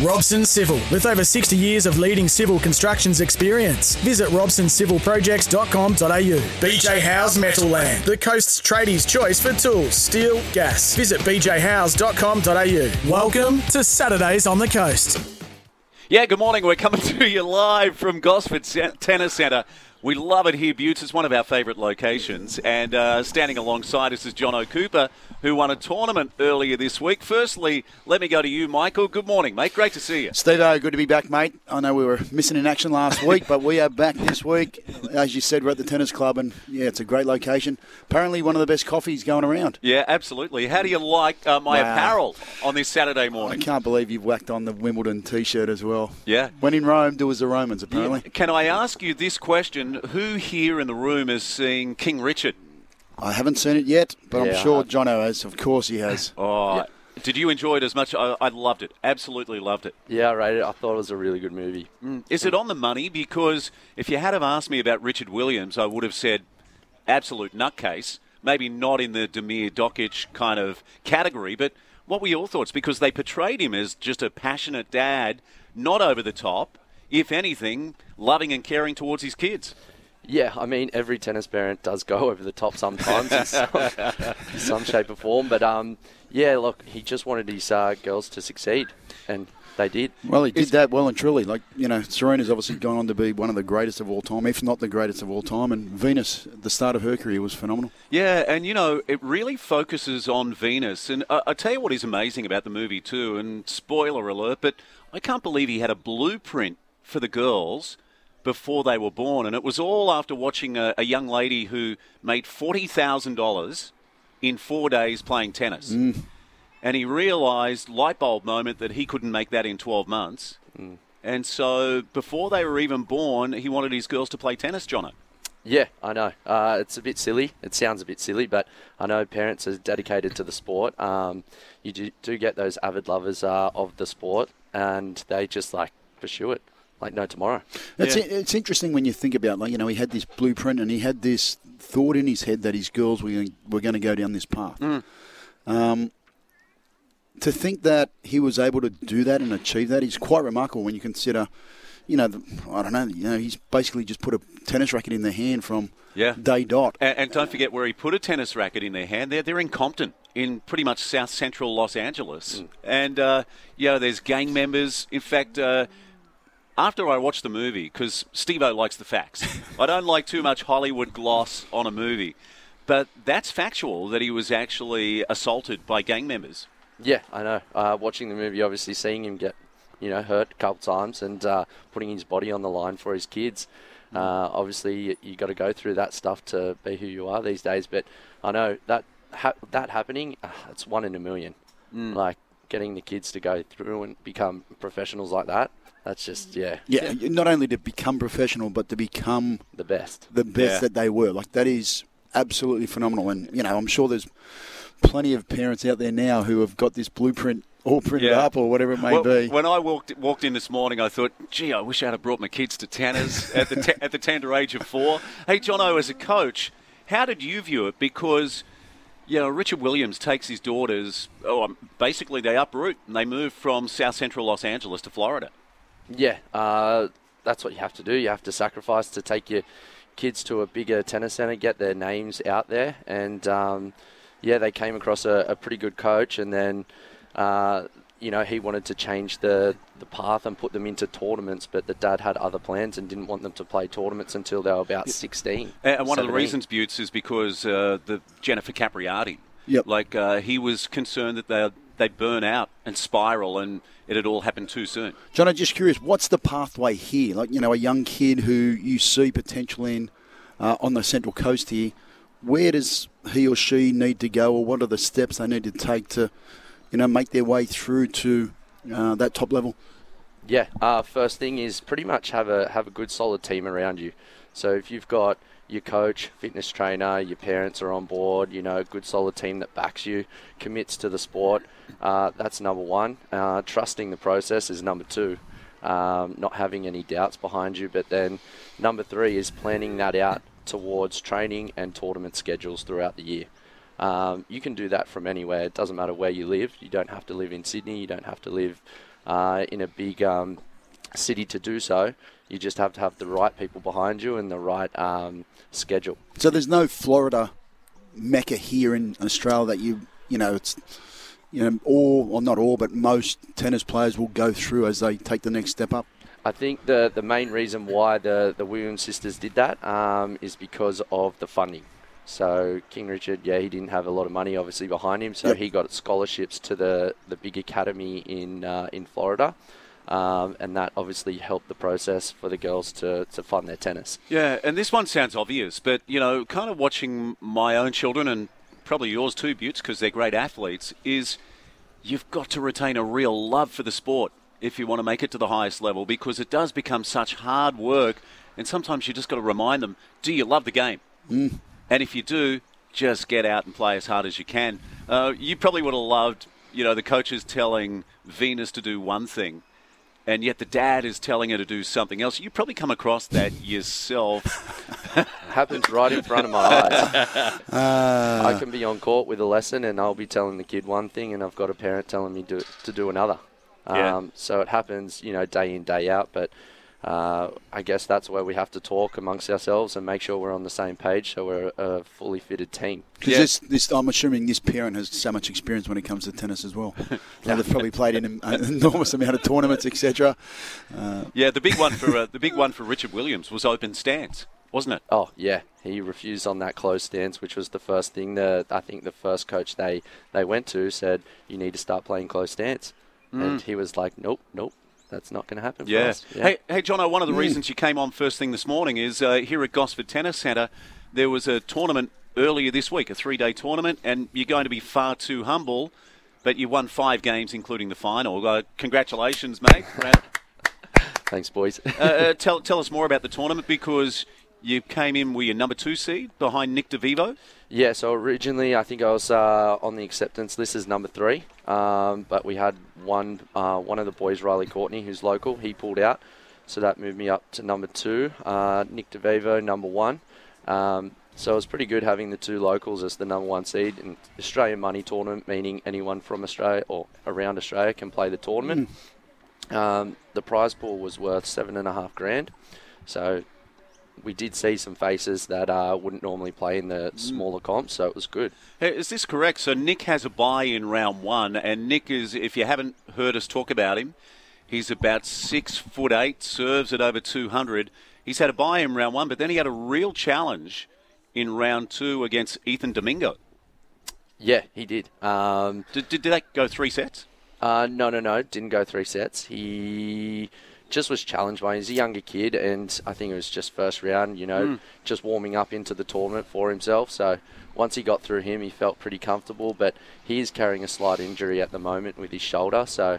Robson Civil, with over 60 years of leading civil constructions experience. Visit robsoncivilprojects.com.au. BJ House Metal Land, the coast's tradies' choice for tools, steel, gas. Visit bjhouse.com.au. Welcome to Saturdays on the Coast. Yeah, good morning. We're coming to you live from Gosford Tennis Centre. We love it here, Buetts. It's one of our favourite locations. And uh, standing alongside us is Jono Cooper, who won a tournament earlier this week. Firstly, let me go to you, Michael. Good morning, mate. Great to see you. Steve, good to be back, mate. I know we were missing in action last week, but we are back this week. As you said, we're at the tennis club, and yeah, it's a great location. Apparently, one of the best coffees going around. Yeah, absolutely. How do you like uh, my wow. apparel on this Saturday morning? I can't believe you've whacked on the Wimbledon t shirt as well. Yeah. When in Rome, do as the Romans, apparently. Yeah. Can I ask you this question? Who here in the room is seeing King Richard? I haven't seen it yet, but yeah, I'm sure Jono has. Of course he has. Oh, yeah. Did you enjoy it as much? I, I, loved it. Absolutely loved it. Yeah, I rated it. I thought it was a really good movie. Mm. Is it on the money? Because if you had have asked me about Richard Williams, I would have said absolute nutcase. Maybe not in the Damir Dokic kind of category, but what were your thoughts? Because they portrayed him as just a passionate dad, not over the top, if anything, loving and caring towards his kids. Yeah, I mean, every tennis parent does go over the top sometimes in some, some shape or form. But um, yeah, look, he just wanted his uh, girls to succeed, and they did. Well, he did that well and truly. Like, you know, Serena's obviously gone on to be one of the greatest of all time, if not the greatest of all time. And Venus, the start of her career, was phenomenal. Yeah, and, you know, it really focuses on Venus. And I, I tell you what is amazing about the movie, too, and spoiler alert, but I can't believe he had a blueprint for the girls before they were born. And it was all after watching a, a young lady who made $40,000 in four days playing tennis. Mm. And he realised, light bulb moment, that he couldn't make that in 12 months. Mm. And so before they were even born, he wanted his girls to play tennis, Jono. Yeah, I know. Uh, it's a bit silly. It sounds a bit silly, but I know parents are dedicated to the sport. Um, you do, do, get those avid lovers uh, of the sport, and they just like pursue it like no tomorrow. It's, yeah. it's interesting when you think about like you know he had this blueprint and he had this thought in his head that his girls were were going to go down this path. Mm. Um, to think that he was able to do that and achieve that is quite remarkable when you consider, you know, the, I don't know, you know, he's basically just put a tennis racket in their hand from yeah. day dot. And, and don't forget where he put a tennis racket in their hand. They're they're in Compton in pretty much south central Los Angeles. Mm. And, uh, you know, there's gang members. In fact, uh, after I watched the movie, because Steve O likes the facts, I don't like too much Hollywood gloss on a movie. But that's factual that he was actually assaulted by gang members. Yeah, I know. Uh, watching the movie, obviously seeing him get, you know, hurt a couple times and uh, putting his body on the line for his kids. Uh, obviously, you got to go through that stuff to be who you are these days. But I know that ha- that happening, uh, it's one in a million. Mm. Like getting the kids to go through and become professionals like that that's just yeah. Yeah, not only to become professional, but to become the best, the best yeah. that they were. Like that is absolutely phenomenal. And you know, I'm sure there's plenty of parents out there now who have got this blueprint all printed yeah. up or whatever it may well, be. When I walked walked in this morning, I thought, gee, I wish I had brought my kids to tennis at the te- at the tender age of four. Hey, Jono, as a coach, how did you view it? Because you know, Richard Williams takes his daughters. Oh, um, basically they uproot and they move from South Central Los Angeles to Florida. Yeah, uh, that's what you have to do. You have to sacrifice to take your kids to a bigger tennis center, get their names out there, and um, yeah, they came across a, a, pretty good coach, and then. Uh, you know, he wanted to change the, the path and put them into tournaments, but the dad had other plans and didn't want them to play tournaments until they were about 16. And one 17. of the reasons, Buetts, is because uh, the Jennifer Capriati. Yep. Like, uh, he was concerned that they burn out and spiral and it had all happened too soon. John, I'm just curious, what's the pathway here? Like, you know, a young kid who you see potential in uh, on the Central Coast here, where does he or she need to go or what are the steps they need to take to, you know, make their way through to uh, that top level? Yeah. Uh, first thing is pretty much have a have a good solid team around you. So if you've got your coach, fitness trainer, your parents are on board, you know, a good solid team that backs you, commits to the sport, uh, that's number one. Uh, trusting the process is number two. Um, not having any doubts behind you, but then number three is planning that out towards training and tournament schedules throughout the year. Um, you can do that from anywhere. It doesn't matter where you live. You don't have to live in Sydney. You don't have to live uh, in a big um, city to do so. You just have to have the right people behind you and the right um, schedule. So there's no Florida mecca here in Australia that you you know it's you know all or not all but most tennis players will go through as they take the next step up. I think the the main reason why the the Williams sisters did that um, is because of the funding. So King Richard, yeah, he didn't have a lot of money obviously behind him, so Yep. he got scholarships to the the big academy in uh, in Florida. Um, and that obviously helped the process for the girls to, to fund their tennis. Yeah, and this one sounds obvious, but you know, kind of watching my own children and probably yours too, Buetts, because they're great athletes, is you've got to retain a real love for the sport if you want to make it to the highest level, because it does become such hard work, and sometimes you just got to remind them: Do you love the game? Mm. And if you do, just get out and play as hard as you can. Uh, you probably would have loved, you know, the coaches telling Venus to do one thing and yet the dad is telling her to do something else. You probably come across that yourself. happens right in front of my eyes. I can be on court with a lesson, and I'll be telling the kid one thing, and I've got a parent telling me do, to do another. Yeah. Um, so it happens, you know, day in day out. But uh, I guess that's where we have to talk amongst ourselves and make sure we're on the same page, so we're a fully fitted team. Because Yeah. this, this, I'm assuming this parent has so much experience when it comes to tennis as well. Now, they've probably played in an enormous amount of tournaments, etc. yeah, the big one for uh, the big one for Richard Williams was open stance, wasn't it? Oh yeah, he refused on that closed stance, which was the first thing that I think the first coach they they went to said you need to start playing closed stance, and he was like, nope, nope, that's not going to happen. For Yeah. us. Hey, hey, Jono. One of the reasons you came on first thing this morning is uh, here at Gosford Tennis Centre. There was a tournament earlier this week, a three-day tournament, and you're going to be far too humble, but you won five games, including the final. Uh, congratulations, mate. Thanks, boys. uh, uh, tell tell us more about the tournament because you came in with your number two seed behind Nick DeVivo. Yeah, so originally I think I was uh, on the acceptance list as number three, um, but we had one uh, one of the boys, Riley Courtney, who's local. He pulled out, so that moved me up to number two. Uh, Nick DeVivo, number one. Um, so it was pretty good having the two locals as the number one seed in Australian money tournament, meaning anyone from Australia or around Australia can play the tournament. Um, the prize pool was worth seven and a half grand, so we did see some faces that uh, wouldn't normally play in the smaller comps, so it was good. Hey, Is this correct? So Nick has a buy in round one, and Nick is, if you haven't heard us talk about him, he's about six foot eight, serves at over 200. He's had a buy in round one, but then he had a real challenge in round two against Ethan Domingo. Yeah, he did. Um, Did, did that go three sets? uh, no, no, no, didn't go three sets. He just was challenged by. He's a younger kid, and I think it was just first round. You know, just warming up into the tournament for himself. So once he got through him, he felt pretty comfortable. But he is carrying a slight injury at the moment with his shoulder. So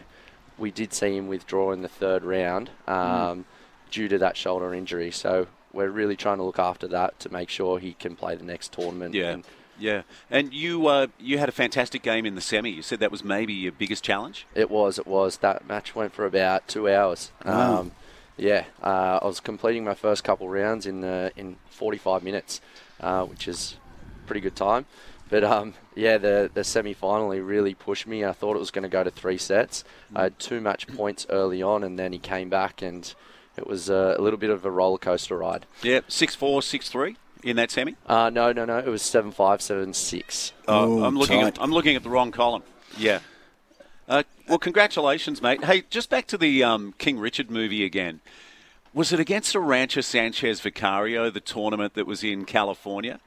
we did see him withdraw in the third round um, due to that shoulder injury. So we're really trying to look after that to make sure he can play the next tournament. Yeah. And Yeah. And you uh, you had a fantastic game in the semi. You said that was maybe your biggest challenge? It was, it was. That match went for about two hours. Wow. Um, yeah, uh, I was completing my first couple rounds in uh, in 45 minutes, uh, which is pretty good time. But um, yeah, the the semi final he really pushed me. I thought it was going to go to three sets. I had two match points early on, and then he came back, and it was uh, a little bit of a roller coaster ride. Yeah. Six four, six three in that semi. Uh, no, no, no. It was seven five, seven six. Oh, Oh, I'm looking. At. I'm looking at the wrong column. Yeah. Uh, well, congratulations, mate. Hey, just back to the um, King Richard movie again. Was it against Arantxa Sanchez Vicario, the tournament that was in California?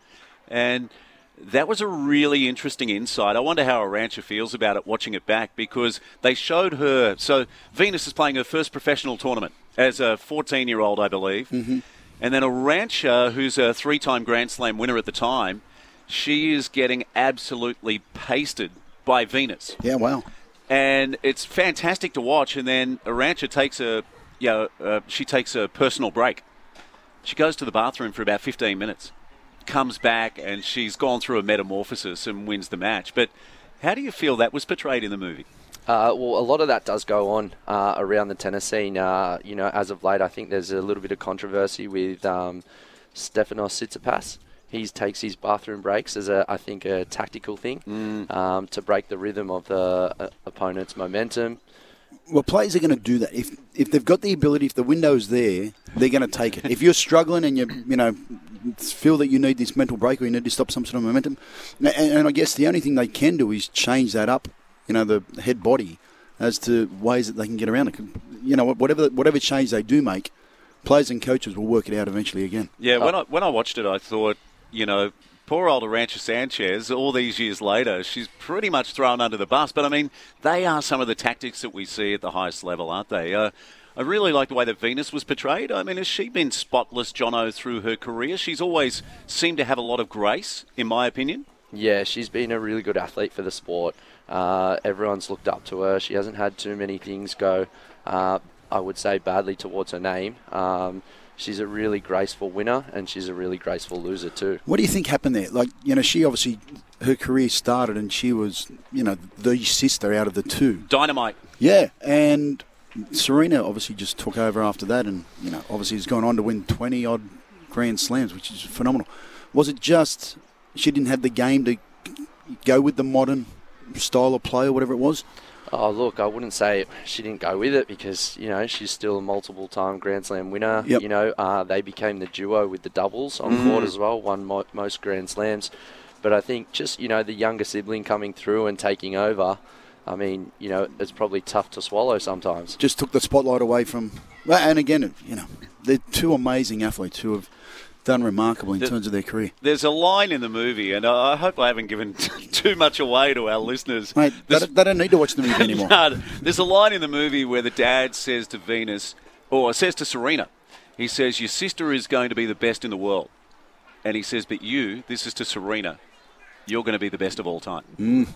And that was a really interesting insight. I wonder how Arantxa feels about it watching it back because they showed her. So Venus is playing her first professional tournament as a 14 year old, I believe. Mm-hmm. And then Arantxa, who's a three time Grand Slam winner at the time, she is getting absolutely pasted by Venus. Yeah, wow. and it's fantastic to watch. And then Arantxa takes a, you know, uh, she takes a personal break. She goes to the bathroom for about 15 minutes, comes back, and she's gone through a metamorphosis and wins the match. But how do you feel that was portrayed in the movie? Uh, well, a lot of that does go on uh, around the tennis scene. Uh, you know, as of late, I think there's a little bit of controversy with um, Stefanos Tsitsipas. He takes his bathroom breaks as a, I think, a tactical thing Mm. um, to break the rhythm of the uh, opponent's momentum. Well, players are going to do that if if they've got the ability. If the window's there, they're going to take it. If you're struggling and you you know feel that you need this mental break or you need to stop some sort of momentum, and, and I guess the only thing they can do is change that up. You know, the head body as to ways that they can get around it. You know, whatever whatever change they do make, players and coaches will work it out eventually again. Yeah, when I when I watched it, I thought, you know, poor old Arantxa Sanchez. All these years later, she's pretty much thrown under the bus. But I mean, they are some of the tactics that we see at the highest level, aren't they? Uh, I really like the way that Venus was portrayed. I mean, has she been spotless, Jono, through her career? She's always seemed to have a lot of grace, in my opinion. Yeah, she's been a really good athlete for the sport. Uh, everyone's looked up to her. She hasn't had too many things go, uh, I would say, badly towards her name. Um, she's a really graceful winner, and she's a really graceful loser too. What do you think happened there? Like, you know, she obviously her career started and she was, you know, the sister out of the two. Dynamite. Yeah, and Serena obviously just took over after that, and you know, obviously has gone on to win twenty odd Grand Slams, which is phenomenal. Was it just she didn't have the game to go with the modern style of play or whatever it was? Oh, look, I wouldn't say she didn't go with it because, you know, she's still a multiple time Grand Slam winner. Yep. You know, uh, they became the duo with the doubles on court as well, won mo- most Grand Slams. But I think just, you know, the younger sibling coming through and taking over, I mean, you know, it's probably tough to swallow sometimes. Just took the spotlight away from. And again, you know, they're two amazing athletes who have done remarkable in The- terms of their career. There's a line in the movie, and I I hope I haven't given too much away to our listeners. Mate, they, don't- they don't need to watch the movie anymore. No, there's a line in the movie where the dad says to Venus, or says to Serena, he says, Your sister is going to be the best in the world. And he says, But you, this is to Serena, you're going to be the best of all time. Mm.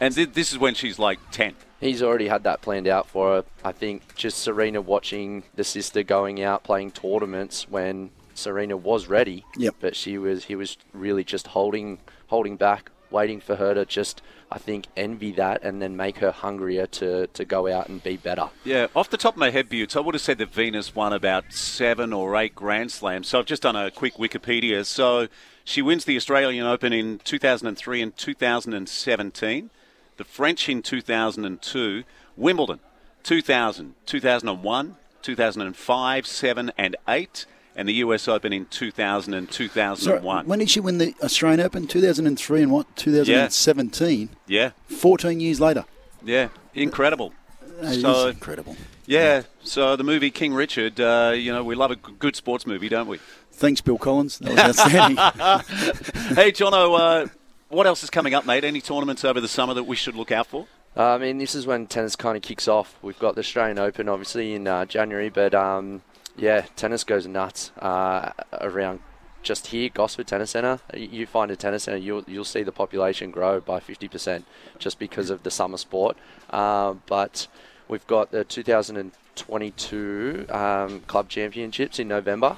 And th- this is when she's like 10. He's already had that planned out for her. I think just Serena watching the sister going out playing tournaments when Serena was ready, Yep. but she was he was really just holding holding back, waiting for her to just I think envy that and then make her hungrier to, to go out and be better. Yeah, off the top of my head, Buetts, I would have said that Venus won about seven or eight Grand Slams. So I've just done a quick Wikipedia. So she wins the Australian Open in 2003 and 2017, the French in 2002, Wimbledon 2000, 2001, 2005, 7 and 8, and the US Open in 2000 and So, 2001. when did she win the Australian Open? 2003 and what? 2017. yeah, 14 years later. yeah, incredible. That is So- incredible. Yeah, so the movie King Richard, uh, you know, we love a good sports movie, don't we? Thanks, Bill Collins. That was outstanding. Hey, Jono, uh, what else is coming up, mate? Any tournaments over the summer that we should look out for? Uh, I mean, this is when tennis kind of kicks off. We've got the Australian Open, obviously, in uh, January, but um, yeah, tennis goes nuts uh, around just here, Gosford Tennis Centre. You- find a tennis centre, you'll you'll see the population grow by 50% just because of the summer sport. Um, but we've got the 2022 um, Club Championships in November.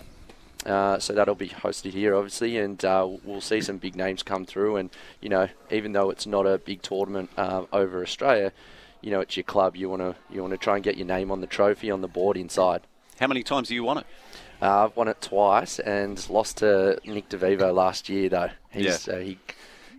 Uh, so that'll be hosted here, obviously, and uh, we'll see some big names come through. And you know, even though it's not a big tournament uh, over Australia, you know, it's your club. You want to you want to try and get your name on the trophy on the board inside. How many times do you won it? Uh, I've won it twice and lost to Nick DeVivo last year, though. He's Yeah. uh, he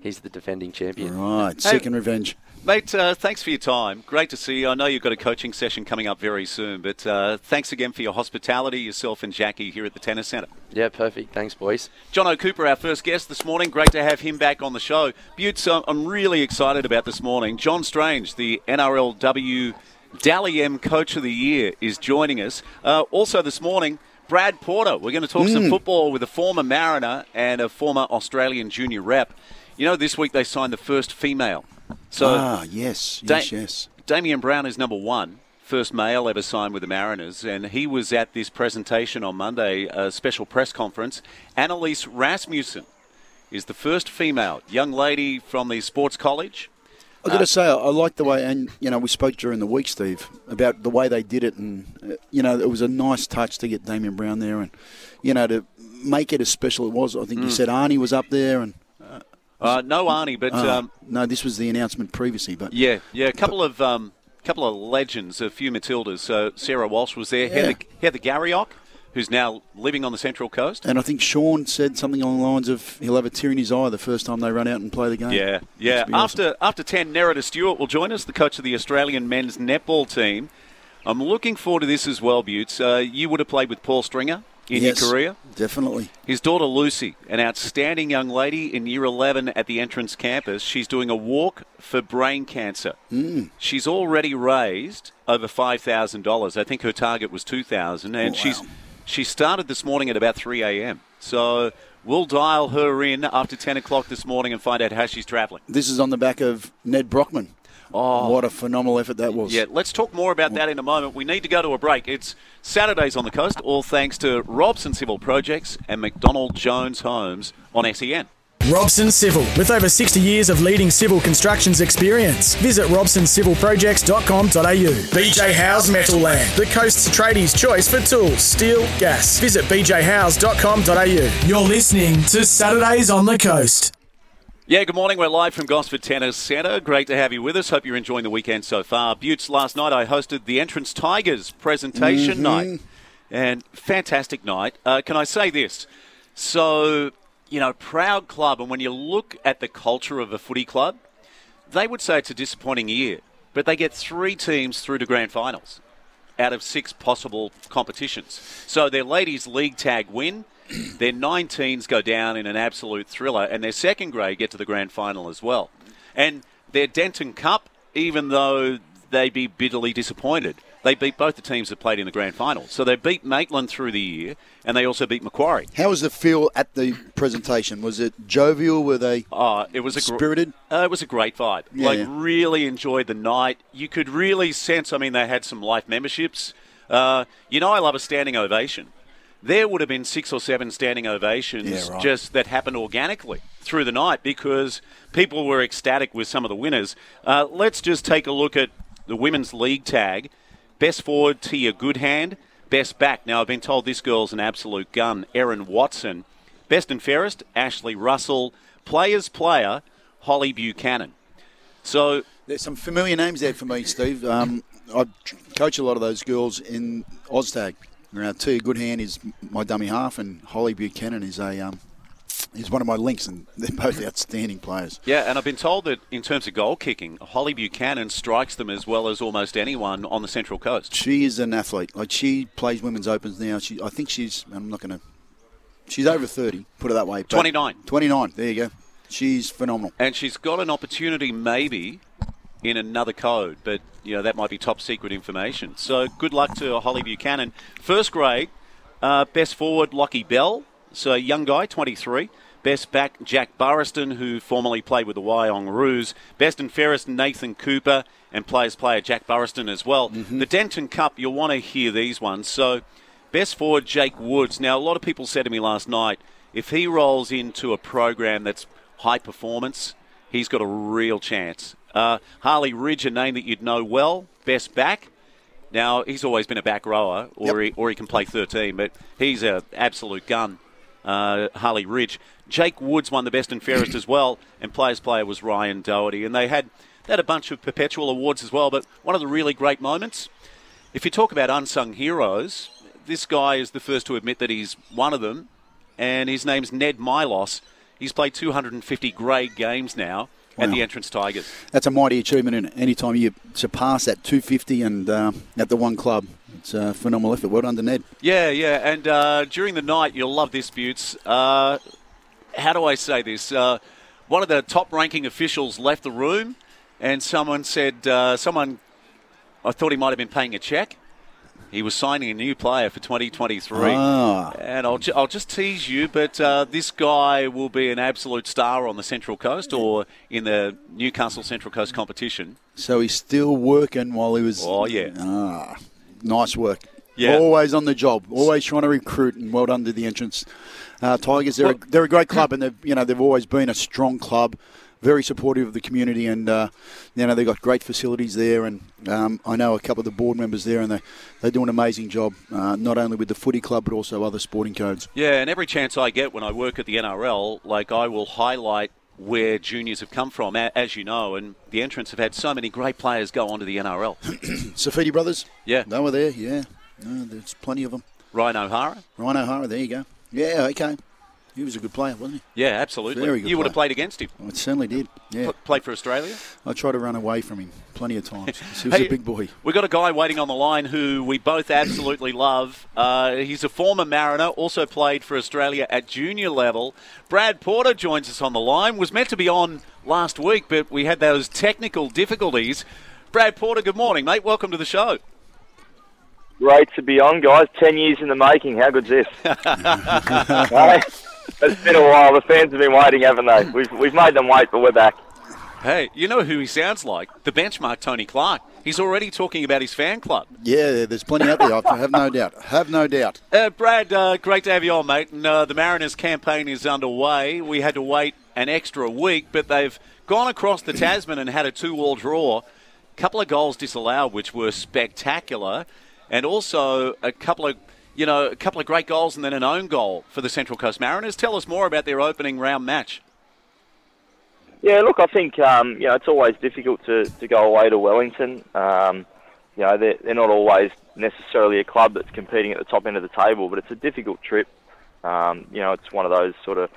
he's the defending champion. right, second revenge. Mate, uh, thanks for your time. Great to see you. I know you've got a coaching session coming up very soon, but uh, thanks again for your hospitality, yourself and Jackie here at the Tennis Centre. Yeah, perfect. Thanks, boys. Jono Cooper, our first guest this morning. Great to have him back on the show. Buetts, uh, I'm really excited about this morning. John Strange, the NRLW Dally M Coach of the Year, is joining us. Uh, also this morning, Brad Porter. We're going to talk some football with a former Mariner and a former Australian junior rep. You know, this week they signed the first female. So ah, yes, yes, Da- yes. Damien Brown is number one, first male ever signed with the Mariners, and he was at this presentation on Monday, a special press conference. Annalise Rasmussen is the first female young lady from the sports college. I've got to say, I, like the way, and you know, we spoke during the week, Steve, about the way they did it, and uh, you know, it was a nice touch to get Damien Brown there, and you know, to make it as special it was. I think you said Arnie was up there, and Uh, no Arnie, but uh, um, no, this was the announcement previously, but yeah, yeah, a couple of um, couple of legends, a few Matildas. So Sarah Walsh was there, Heather, Heather Garriock, who's now living on the Central Coast. And I think Sean said something along the lines of he'll have a tear in his eye the first time they run out and play the game. Yeah, yeah. Be awesome. After after ten, Nerida Stewart will join us, the coach of the Australian men's netball team. I'm looking forward to this as well, Buetts. Uh, you would have played with Paul Stringer in Yes, your career. definitely. His daughter Lucy, an outstanding young lady in year 11 at the entrance campus, she's doing a walk for brain cancer. Mm. She's already raised over $5,000. I think her target was 2000 and Oh, she's wow. She started this morning at about 3 a.m. So we'll dial her in after 10 o'clock this morning and find out how she's travelling. This is on the back of Ned Brockman. Oh. What a phenomenal effort that was. Yeah, let's talk more about that in a moment. We need to go to a break. It's Saturdays on the coast, all thanks to Robson Civil Projects and McDonald Jones Homes on SEN. Robson Civil, with over 60 years of leading civil constructions experience. Visit robsoncivilprojects.com.au. BJ House Metal Land, the coast's tradies' choice for tools, steel, gas. Visit bjhouse.com.au. You're listening to Saturdays on the Coast. Yeah, good morning. We're live from Gosford Tennis Centre. Great to have you with us. Hope you're enjoying the weekend so far. Buetts, last night I hosted the Entrance Tigers presentation night. And fantastic night. Uh, can I say this? So, you know, proud club. And when you look at the culture of a footy club, they would say it's a disappointing year. But they get three teams through to grand finals out of six possible competitions. So their ladies' league tag win, their 19s go down in an absolute thriller, and their second grade get to the grand final as well. And their Denton Cup, even though they'd be bitterly disappointed, they beat both the teams that played in the grand final. So they beat Maitland through the year, and they also beat Macquarie. How was the feel at the presentation? Was it jovial? Were they Uh, it was a gr- spirited? Uh, it was a great vibe. Yeah, like, yeah. really enjoyed the night. You could really sense. I mean, they had some life memberships. Uh, you know, I love a standing ovation. There would have been six or seven standing ovations Yeah, right. just that happened organically through the night because people were ecstatic with some of the winners. Uh, let's just take a look at the women's league tag. Best forward, Tia Goodhand. Best back. Now, I've been told this girl's an absolute gun. Erin Watson. Best and fairest, Ashley Russell. Players player, Holly Buchanan. So, There's some familiar names there for me, Steve. Um, I coach a lot of those girls in OzTag. Uh, Tia Goodhand is my dummy half, and Holly Buchanan is a um, is one of my links, and they're both outstanding players. yeah, and I've been told that in terms of goal kicking, Holly Buchanan strikes them as well as almost anyone on the Central Coast. She is an athlete. Like she plays women's opens now. She, I think she's. I'm not going to. She's over thirty. Put it that way. but- 29. Twenty-nine. There you go. She's phenomenal. And she's got an opportunity maybe in another code, but you know that might be top secret information. So good luck to Holly Buchanan. First grade, uh, best forward Lockie Bell, so young guy, 23. Best back Jack Burriston, who formerly played with the Wyong Roos. Best and fairest Nathan Cooper, and players player Jack Burriston as well. The Denton Cup, you'll want to hear these ones. So best forward Jake Woods. Now a lot of people said to me last night, if he rolls into a program that's high performance, he's got a real chance. Uh, Harley Ridge, a name that you'd know well, best back. Now he's always been a back rower, or he, or he can play 13, but he's an absolute gun. Uh, Harley Ridge, Jake Woods won the best and fairest as well, and players player was Ryan Doherty, and they had they had a bunch of perpetual awards as well. But one of the really great moments, if you talk about unsung heroes, this guy is the first to admit that he's one of them, and his name's Ned Milos. He's played 250 grade games now at the Entrance Tigers. That's a mighty achievement. And anytime you surpass that 250 and uh, at the one club, it's a phenomenal effort. Well done to Ned. Yeah, yeah, and uh, during the night, you'll love this, Buetts. Uh, how do I say this? Uh, one of the top-ranking officials left the room, and someone said, uh, someone, I thought he might have been paying a check. He was signing a new player for 2023. Ah. And I'll, ju- I'll just tease you, but uh, this guy will be an absolute star on the Central Coast or in the Newcastle Central Coast competition. So he's still working while he was. Oh, yeah. Ah, nice work. Yeah. Always on the job. Always trying to recruit, and well done to the entrance uh, Tigers. They're, a, they're a great club, and they've you know they've always been a strong club, very supportive of the community, and uh, you know they've got great facilities there. And um, I know a couple of the board members there, and they they do an amazing job, uh, not only with the footy club but also other sporting codes. Yeah, and every chance I get when I work at the NRL, like I will highlight where juniors have come from, as you know, and the entrants have had so many great players go on to the NRL. Saifiti brothers, yeah, they were there. Yeah, no, there's plenty of them. Ryan O'Hara, Ryan O'Hara, there you go. Yeah, okay. He was a good player, wasn't he? Yeah, absolutely. Very good you would have played against him. I certainly did. Yeah. P- played for Australia? I tried to run away from him plenty of times. He was hey, a big boy. We've got a guy waiting on the line who we both absolutely love. Uh, he's a former Mariner, also played for Australia at junior level. Brad Porter joins us on the line. Was meant to be on last week, but we had those technical difficulties. Brad Porter, good morning, mate. Welcome to the show. Great to be on, guys. Ten years in the making. How good's this? It's been a while. The fans have been waiting, haven't they? We've, we've made them wait, but we're back. Hey, you know who he sounds like? The benchmark Tony Clark. He's already talking about his fan club. Yeah, there's plenty out there. I have no doubt. Have no doubt. Uh, Brad, uh, great to have you on, mate. And uh, the Mariners campaign is underway. We had to wait an extra week, but they've gone across the Tasman and had a two-all draw. A couple of goals disallowed, which were spectacular, and also a couple of you know, a couple of great goals and then an own goal for the Central Coast Mariners. Tell us more about their opening round match. Yeah, look, I think um, you know it's always difficult to, to go away to Wellington. Um, you know, they're, they're not always necessarily a club that's competing at the top end of the table, but it's a difficult trip. Um, you know, it's one of those sort of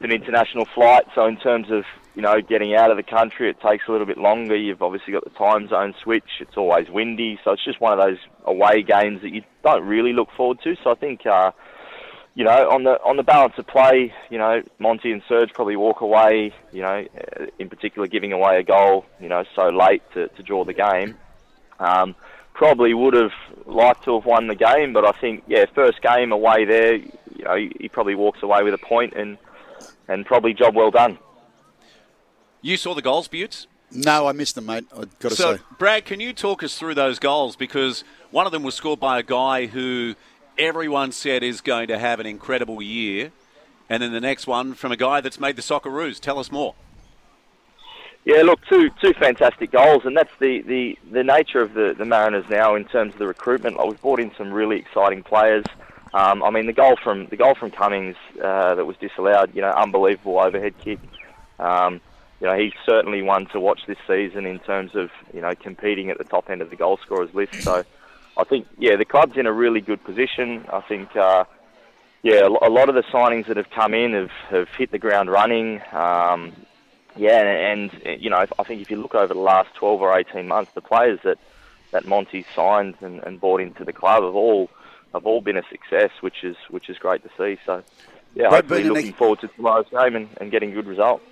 an international flight. So in terms of you know getting out of the country, it takes a little bit longer. You've obviously got the time zone switch. It's always windy, so it's just one of those away games that you don't really look forward to. So I think. Uh, you know, on the on the balance of play, you know, Monty and Serge probably walk away. You know, in particular, giving away a goal, you know, so late to, to draw the game. Um, probably would have liked to have won the game, but I think, yeah, first game away there, you know, he, he probably walks away with a point, and and probably job well done. You saw the goals, Buetts? No, I missed them, mate. I've got to so, say. Brad, can you talk us through those goals? Because one of them was scored by a guy who everyone said is going to have an incredible year, and then the next one from a guy that's made the Socceroos. Tell us more. Yeah, look, two two fantastic goals, and that's the, the, the nature of the, the Mariners now in terms of the recruitment. Like we've brought in some really exciting players. Um, I mean, the goal from the goal from Cummings uh, that was disallowed, you know, unbelievable overhead kick. Um, you know, he's certainly one to watch this season in terms of you know competing at the top end of the goal scorers list. So, I think yeah, the club's in a really good position. I think uh, yeah, a lot of the signings that have come in have, have hit the ground running. Um, yeah, and, and you know, I think if you look over the last 12 or 18 months, the players that that Monty signed and, and brought into the club have all have all been a success, which is which is great to see. So, yeah, Brad hopefully looking ex- forward to tomorrow's game and, and getting a good result.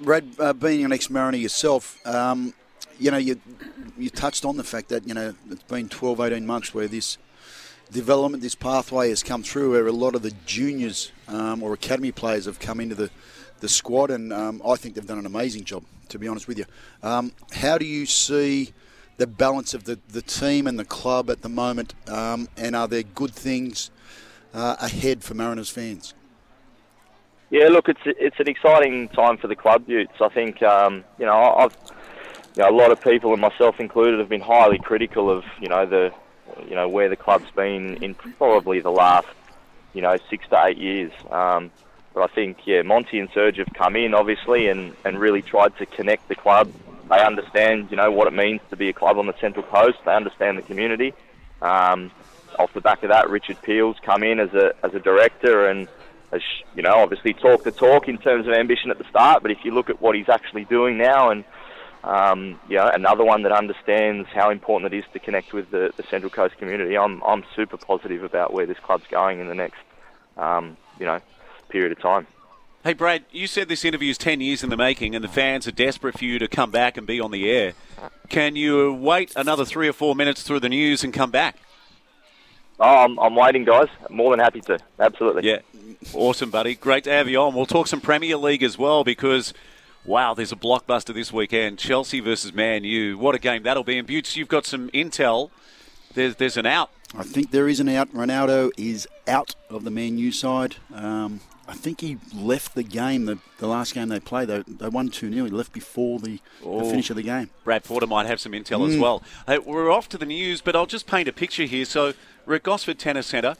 Brad, uh, being an ex-Mariner yourself, um, you know, you you touched on the fact that you know it's been 12, 18 months where this development, this pathway has come through, where a lot of the juniors um, or academy players have come into the the squad, and um, I think they've done an amazing job. To be honest with you, um, how do you see? The balance of the, the team and the club at the moment, um, and are there good things uh, ahead for Mariners fans? Yeah, look, it's it's an exciting time for the club, Utes. I think um, you know I've you know, a lot of people, and myself included, have been highly critical of you know the you know where the club's been in probably the last you know six to eight years. Um, but I think yeah, Monty and Serge have come in obviously and, and really tried to connect the club they understand, you know, what it means to be a club on the Central Coast. They understand the community. Um, off the back of that, Richard Peil's come in as a as a director and has, you know, obviously talked the talk in terms of ambition at the start. But if you look at what he's actually doing now, and um, you know, another one that understands how important it is to connect with the, the Central Coast community, I'm I'm super positive about where this club's going in the next, um, you know, period of time. Hey, Brad, you said this interview is 10 years in the making and the fans are desperate for you to come back and be on the air. Can you wait another three or four minutes through the news and come back? Oh, I'm, I'm waiting, guys. More than happy to. Absolutely. Yeah. Awesome, buddy. Great to have you on. We'll talk some Premier League as well because, wow, there's a blockbuster this weekend. Chelsea versus Man U. What a game that'll be. And Buetts, you've got some intel. There's, there's an out. I think there is an out. Ronaldo is out of the Man U side. Um, I think he left the game, the, the last game they played. They, they won 2 0. He left before the, Oh. the finish of the game. Brad Porter might have some intel as well. Hey, we're off to the news, but I'll just paint a picture here. So we're at Gosford Tennis Centre.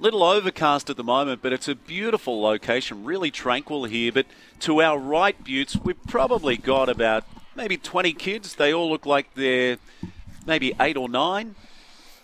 Little overcast at the moment, but it's a beautiful location, really tranquil here. But to our right, Buetts, we've probably got about maybe 20 kids. They all look like they're maybe eight or nine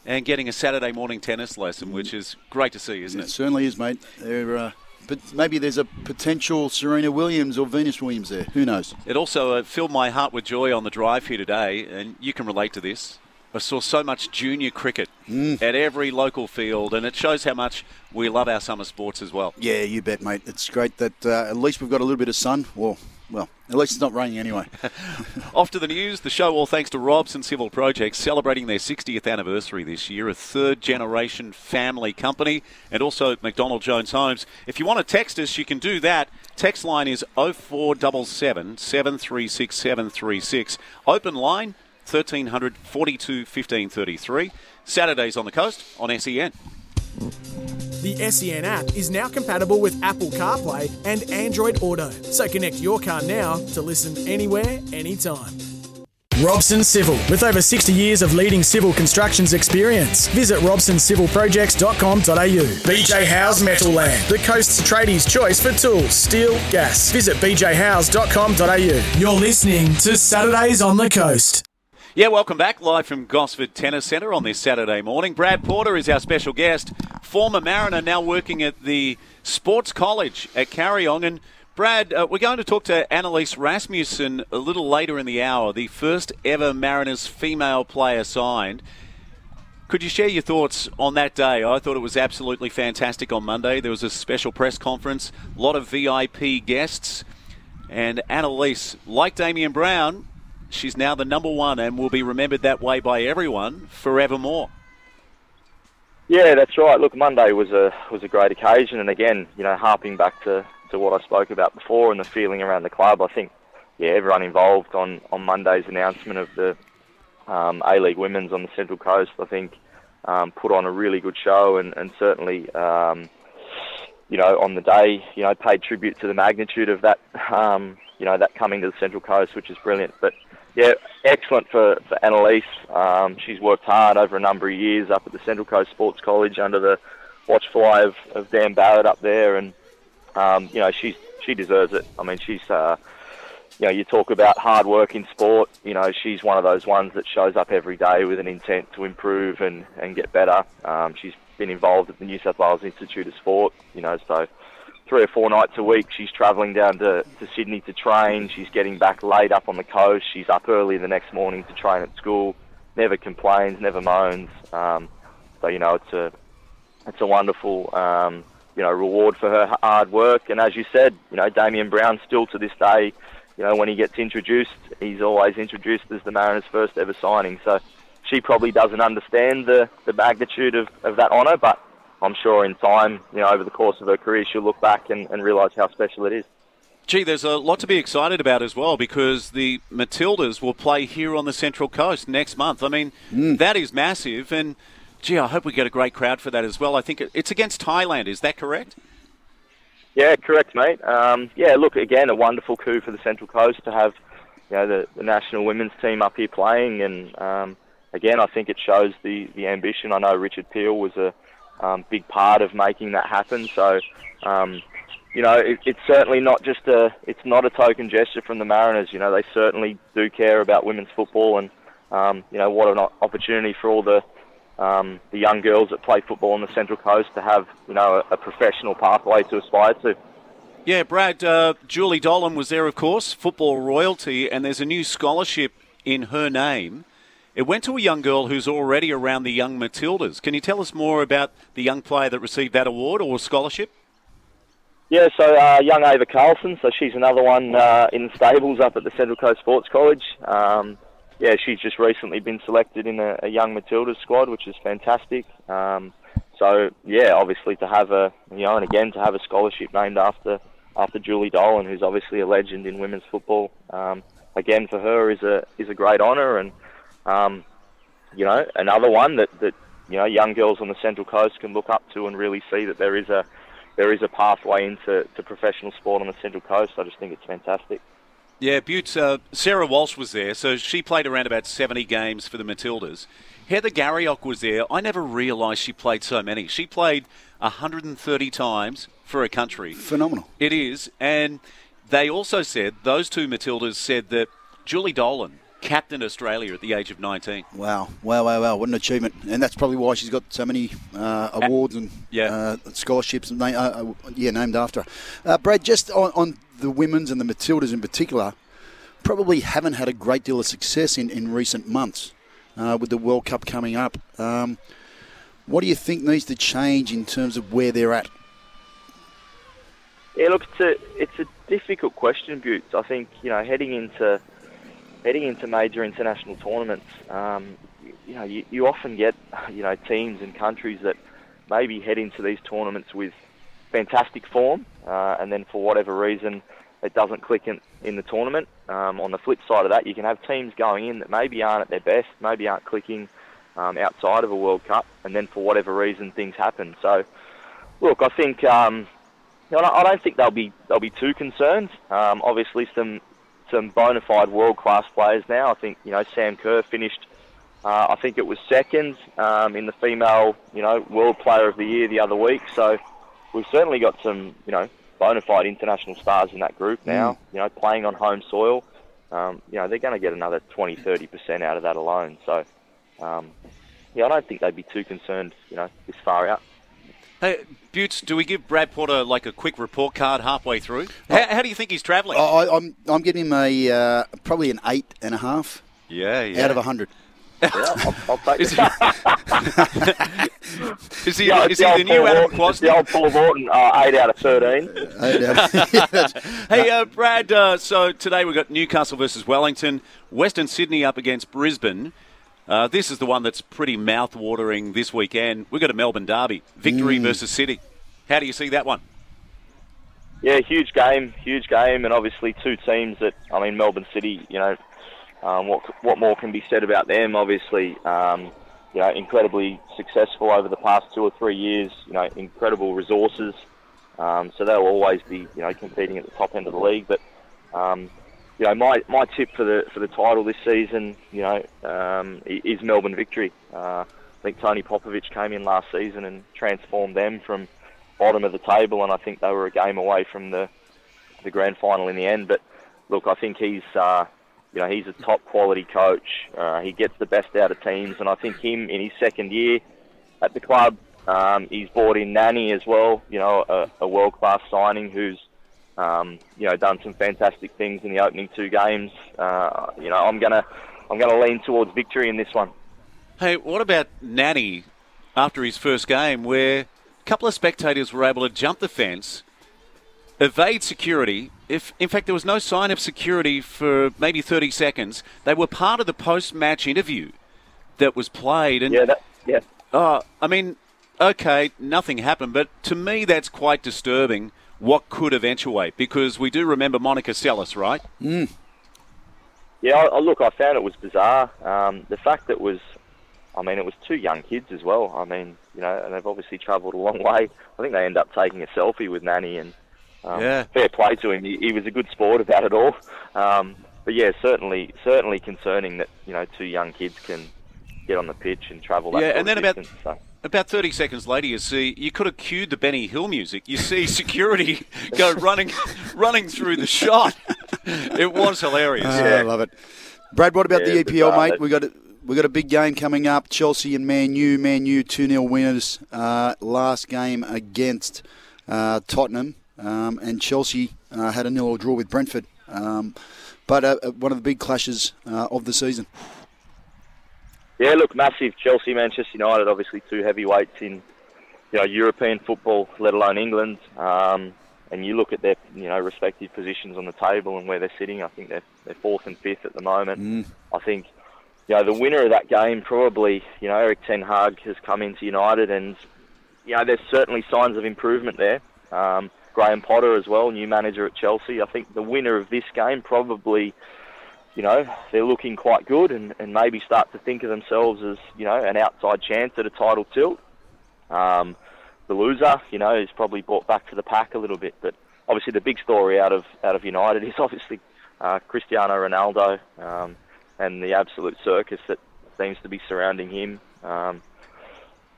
and getting a Saturday morning tennis lesson, which is great to see, isn't It it? certainly is, mate. They're, uh, but maybe there's a potential Serena Williams or Venus Williams there. Who knows? It also uh, filled my heart with joy on the drive here today, and you can relate to this. I saw so much junior cricket at every local field, and it shows how much we love our summer sports as well. Yeah, you bet, mate. It's great that uh, at least we've got a little bit of sun. Well, well, at least it's not raining anyway. Off to the news. The show, all thanks to Robson Civil Projects, celebrating their 60th anniversary this year, a third generation family company, and also McDonald Jones Homes. If you want to text us, you can do that. Text line is 0477 736 736. Open line 1300 42 1533. Saturdays on the coast on SEN. The SEN app is now compatible with Apple CarPlay and Android Auto. So connect your car now to listen anywhere, anytime. Robson Civil, with over 60 years of leading civil constructions experience. Visit robsoncivilprojects.com.au. BJ House Metal Land, the coast's tradies' choice for tools, steel, gas. Visit bjhouse.com.au. You're listening to Saturdays on the Coast. Yeah, welcome back live from Gosford Tennis Centre on this Saturday morning. Brad Porter is our special guest, former Mariner, now working at the Sports College at Kariong. And Brad, uh, we're going to talk to Annalise Rasmussen a little later in the hour, the first ever Mariners female player signed. Could you share your thoughts on that day? I thought it was absolutely fantastic on Monday. There was a special press conference, a lot of VIP guests, and Annalise, like Damien Brown, she's now the number one and will be remembered that way by everyone forevermore. Yeah, that's right. Look, Monday was a was a great occasion, and again, you know, harping back to, to what I spoke about before and the feeling around the club, I think, yeah, everyone involved on, on Monday's announcement of the um, A League Women's on the Central Coast, I think, um, put on a really good show, and and certainly, um, you know, on the day, you know, paid tribute to the magnitude of that, um, you know, that coming to the Central Coast, which is brilliant. But yeah, excellent for, for Annalise. Um, she's worked hard over a number of years up at the Central Coast Sports College under the watchful eye of, of Dan Barrett up there, and um, you know she's she deserves it. I mean, she's uh, you know you talk about hard work in sport. You know, she's one of those ones that shows up every day with an intent to improve and and get better. Um, she's been involved at the New South Wales Institute of Sport. You know, so three or four nights a week. She's travelling down to, to Sydney to train. She's getting back late up on the coast. She's up early the next morning to train at school. Never complains, never moans. Um, so you know, it's a it's a wonderful um, you know reward for her hard work. And as you said, you know, Damien Brown still to this day, you know, when he gets introduced, he's always introduced as the Mariners' first ever signing. So she probably doesn't understand the, the magnitude of, of that honour, but I'm sure in time, you know, over the course of her career, she'll look back and, and realise how special it is. Gee, there's a lot to be excited about as well because the Matildas will play here on the Central Coast next month. I mean, that is massive, and gee, I hope we get a great crowd for that as well. I think it's against Thailand, is that correct? Yeah, correct, mate. Um, yeah, look, again, a wonderful coup for the Central Coast to have, you know, the, the national women's team up here playing, and um, again, I think it shows the, the ambition. I know Richard Peil was a um, big part of making that happen, so um, you know, it, it's certainly not just a, it's not a token gesture from the Mariners. You know, they certainly do care about women's football, and um, you know, what an opportunity for all the um, the young girls that play football on the Central Coast to have, you know, a, a professional pathway to aspire to. Yeah, Brad, uh, Julie Dolan was there, of course, football royalty, and there's a new scholarship in her name. It went to a young girl who's already around the young Matildas. Can you tell us more about the young player that received that award or scholarship? Yeah, so uh, young Ava Carlson, so she's another one uh, in the stables up at the Central Coast Sports College. Um, yeah, she's just recently been selected in a, a young Matildas squad, which is fantastic. Um, so yeah, obviously to have a you know, and again to have a scholarship named after after Julie Dolan, who's obviously a legend in women's football. Um, again, for her is a is a great honour, and um, you know another one that that you know young girls on the Central Coast can look up to and really see that there is a there is a pathway into to professional sport on the Central Coast. I just think it's fantastic. Yeah, Butte, uh, Sarah Walsh was there, so she played around about 70 games for the Matildas. Heather Garriock was there. I never realised she played so many. She played 130 times for a country. Phenomenal. It is. And they also said, those two Matildas said that Julie Dolan captained Australia at the age of 19. Wow, wow, wow, wow! What an achievement! And that's probably why she's got so many uh, awards and Yeah. uh, scholarships, na- uh, uh, yeah, named after her. Uh, Brad, just on, on the women's and the Matildas in particular, probably haven't had a great deal of success in, in recent months uh, with the World Cup coming up. Um, what do you think needs to change in terms of where they're at? Yeah, look, it's a it's a difficult question, Butte. I think you know heading into heading into major international tournaments, um, you, know, you, you often get you know teams and countries that maybe head into these tournaments with fantastic form, uh, and then for whatever reason it doesn't click in, in the tournament. Um, on the flip side of that, you can have teams going in that maybe aren't at their best, maybe aren't clicking um, outside of a World Cup, and then for whatever reason things happen. So, look, I think. Um, I don't think they'll be they'll be too concerned. Um, obviously, some some bona fide world class players now. I think you know Sam Kerr finished. Uh, I think it was second um, in the female, you know, World Player of the Year the other week. So we've certainly got some, you know, bona fide international stars in that group now. You know, playing on home soil. Um, you know, they're going to get another 20, 30 percent out of that alone. So, um, yeah, I don't think they'd be too concerned. You know, this far out. Hey, Buetts, do we give Brad Porter like a quick report card halfway through? How, how do you think he's travelling? I, I'm I'm giving him a uh, probably an eight and a half yeah, yeah. out of a hundred. Yeah, I'll, I'll take Is he, is he, Yeah, is it's he the old new Adam Wharton- it's The old Paul Morton, uh, eight out of thirteen. Eight out of- Yeah, Hey, uh, Brad, uh, so today we've got Newcastle versus Wellington, Western Sydney up against Brisbane. Uh, this is the one that's pretty mouth-watering this weekend. We've got a Melbourne derby, victory versus City. How do you see that one? Yeah, huge game, huge game, and obviously two teams that I mean, Melbourne City. You know, um, what what more can be said about them? Obviously, um, you know, incredibly successful over the past two or three years. You know, incredible resources. Um, so they'll always be you know competing at the top end of the league. But um, you know, my my tip for the for the title this season, you know, um, is Melbourne victory. Uh, I think Tony Popovic came in last season and transformed them from bottom of the table, and I think they were a game away from the the grand final in the end. But look, I think he's uh, you know he's a top quality coach. Uh, he gets the best out of teams, and I think him in his second year at the club, um, he's brought in Nani as well. You know, a, a world class signing who's um, you know done some fantastic things in the opening two games. Uh, you know, I'm gonna I'm gonna lean towards victory in this one. Hey, what about Nani after his first game, where a couple of spectators were able to jump the fence, evade security? If in fact there was no sign of security for maybe 30 seconds, they were part of the post-match interview that was played, and Yeah, that yeah. Oh, I mean, okay, nothing happened, but to me that's quite disturbing. What could eventuate? Because we do remember Monica Seles, right? Yeah, I, I, look, I found it was bizarre. Um, the fact that it was, I mean, it was two young kids as well. I mean, you know, and they've obviously travelled a long way. I think they end up taking a selfie with Nani, and um, Yeah. fair play to him. He, he was a good sport about it all. Um, but yeah, certainly, certainly concerning that you know two young kids can get on the pitch and travel that Yeah, and then of about- So. About 30 seconds later, you see, you could have cued the Benny Hill music. You see security go running running through the shot. it was hilarious. Ah, I love it. Brad, what about Yeah, the EPL, bizarre. mate? We got a, we got a big game coming up. Chelsea and Man U. Man U two 0 winners. Uh, last game against uh, Tottenham, um, and Chelsea uh, had a nil draw with Brentford. Um, but uh, uh, one of the big clashes uh, of the season. Yeah, look, massive Chelsea, Manchester United, obviously two heavyweights in you know European football, let alone England. Um, and you look at their you know respective positions on the table and where they're sitting. I think they're they're fourth and fifth at the moment. I think you know the winner of that game probably you know Erik Ten Hag has come into United, and you know there's certainly signs of improvement there. Um, Graham Potter as well, new manager at Chelsea. I think the winner of this game probably you know, they're looking quite good and, and maybe start to think of themselves as, you know, an outside chance at a title tilt. Um, the loser. You know, is probably brought back to the pack a little bit. But obviously, the big story out of out of United is obviously uh, Cristiano Ronaldo um, and the absolute circus that seems to be surrounding him. Um,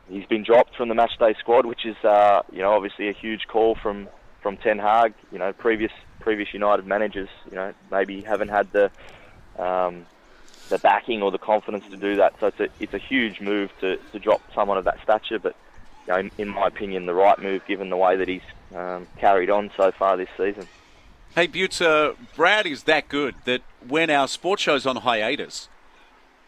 he's been dropped from the matchday squad, which is uh, you know obviously a huge call from from Ten Hag. You know, previous previous United managers, you know, maybe haven't had the um, the backing or the confidence to do that. So it's a it's a huge move to, to drop someone of that stature, but you know, in, in my opinion, the right move given the way that he's um, carried on so far this season. Hey, Buetts, uh, Brad is that good that when our sports show's on hiatus,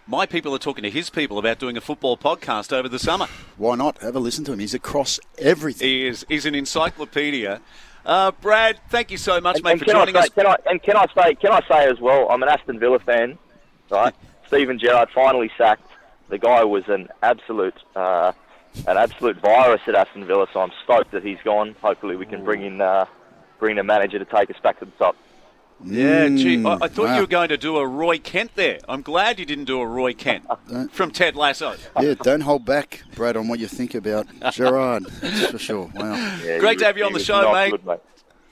my people are talking to his people about doing a football podcast over the summer. Why not? Have a listen to him. He's across everything. He is. He's an encyclopedia. Uh, Brad, thank you so much, and, mate, and for can joining I say, us. Can I, and can I say, can I say as well? I'm an Aston Villa fan, right? Steven Gerrard finally sacked. The guy was an absolute, uh, an absolute virus at Aston Villa. So I'm stoked that he's gone. Hopefully, we can bring in, uh, bring in a manager to take us back to the top. Yeah, gee, I, I thought wow. you were going to do a Roy Kent there. I'm glad you didn't do a Roy Kent from Ted Lasso. Yeah, don't hold back, Brad, on what you think about Gerrard. That's for sure. Wow. Yeah, Great to have you on the show, mate. good, mate.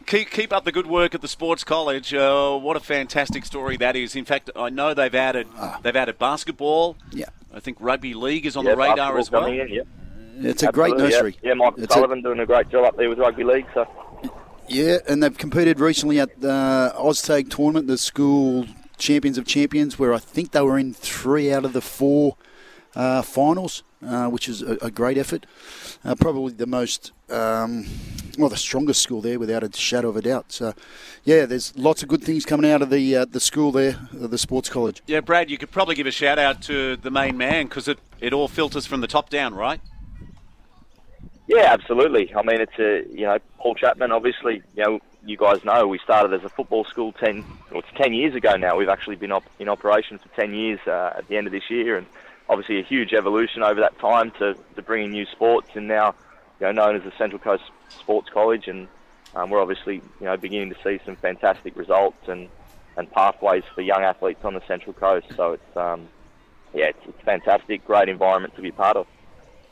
Keep, keep up the good work at the Sports College. Uh, what a fantastic story that is. In fact, I know they've added they've added basketball. Yeah. I think rugby league is on Yeah, the radar as well. in, yeah. It's a great Absolutely, yeah. nursery. Yeah, Michael It's a- Sullivan doing a great job up there with rugby league. So Yeah, and they've competed recently at the OzTag tournament, the school champions of champions, where I think they were in three out of the four uh, finals, uh, which is a, a great effort. Uh, probably the most, um, well, the strongest school there, without a shadow of a doubt. So, yeah, there's lots of good things coming out of the uh, the school there, uh, the sports college. Yeah, Brad, you could probably give a shout out to the main man because it, it all filters from the top down, right? Yeah, absolutely. I mean, it's a you know Paul Chapman. Obviously, you know you guys know we started as a football school ten. Well, it's ten years ago now. We've actually been op- in operation for ten years uh, at the end of this year, and obviously a huge evolution over that time to to bring in new sports, and now you know known as the Central Coast Sports College, and um, we're obviously you know beginning to see some fantastic results and and pathways for young athletes on the Central Coast. So it's um, yeah, it's, it's fantastic, great environment to be part of.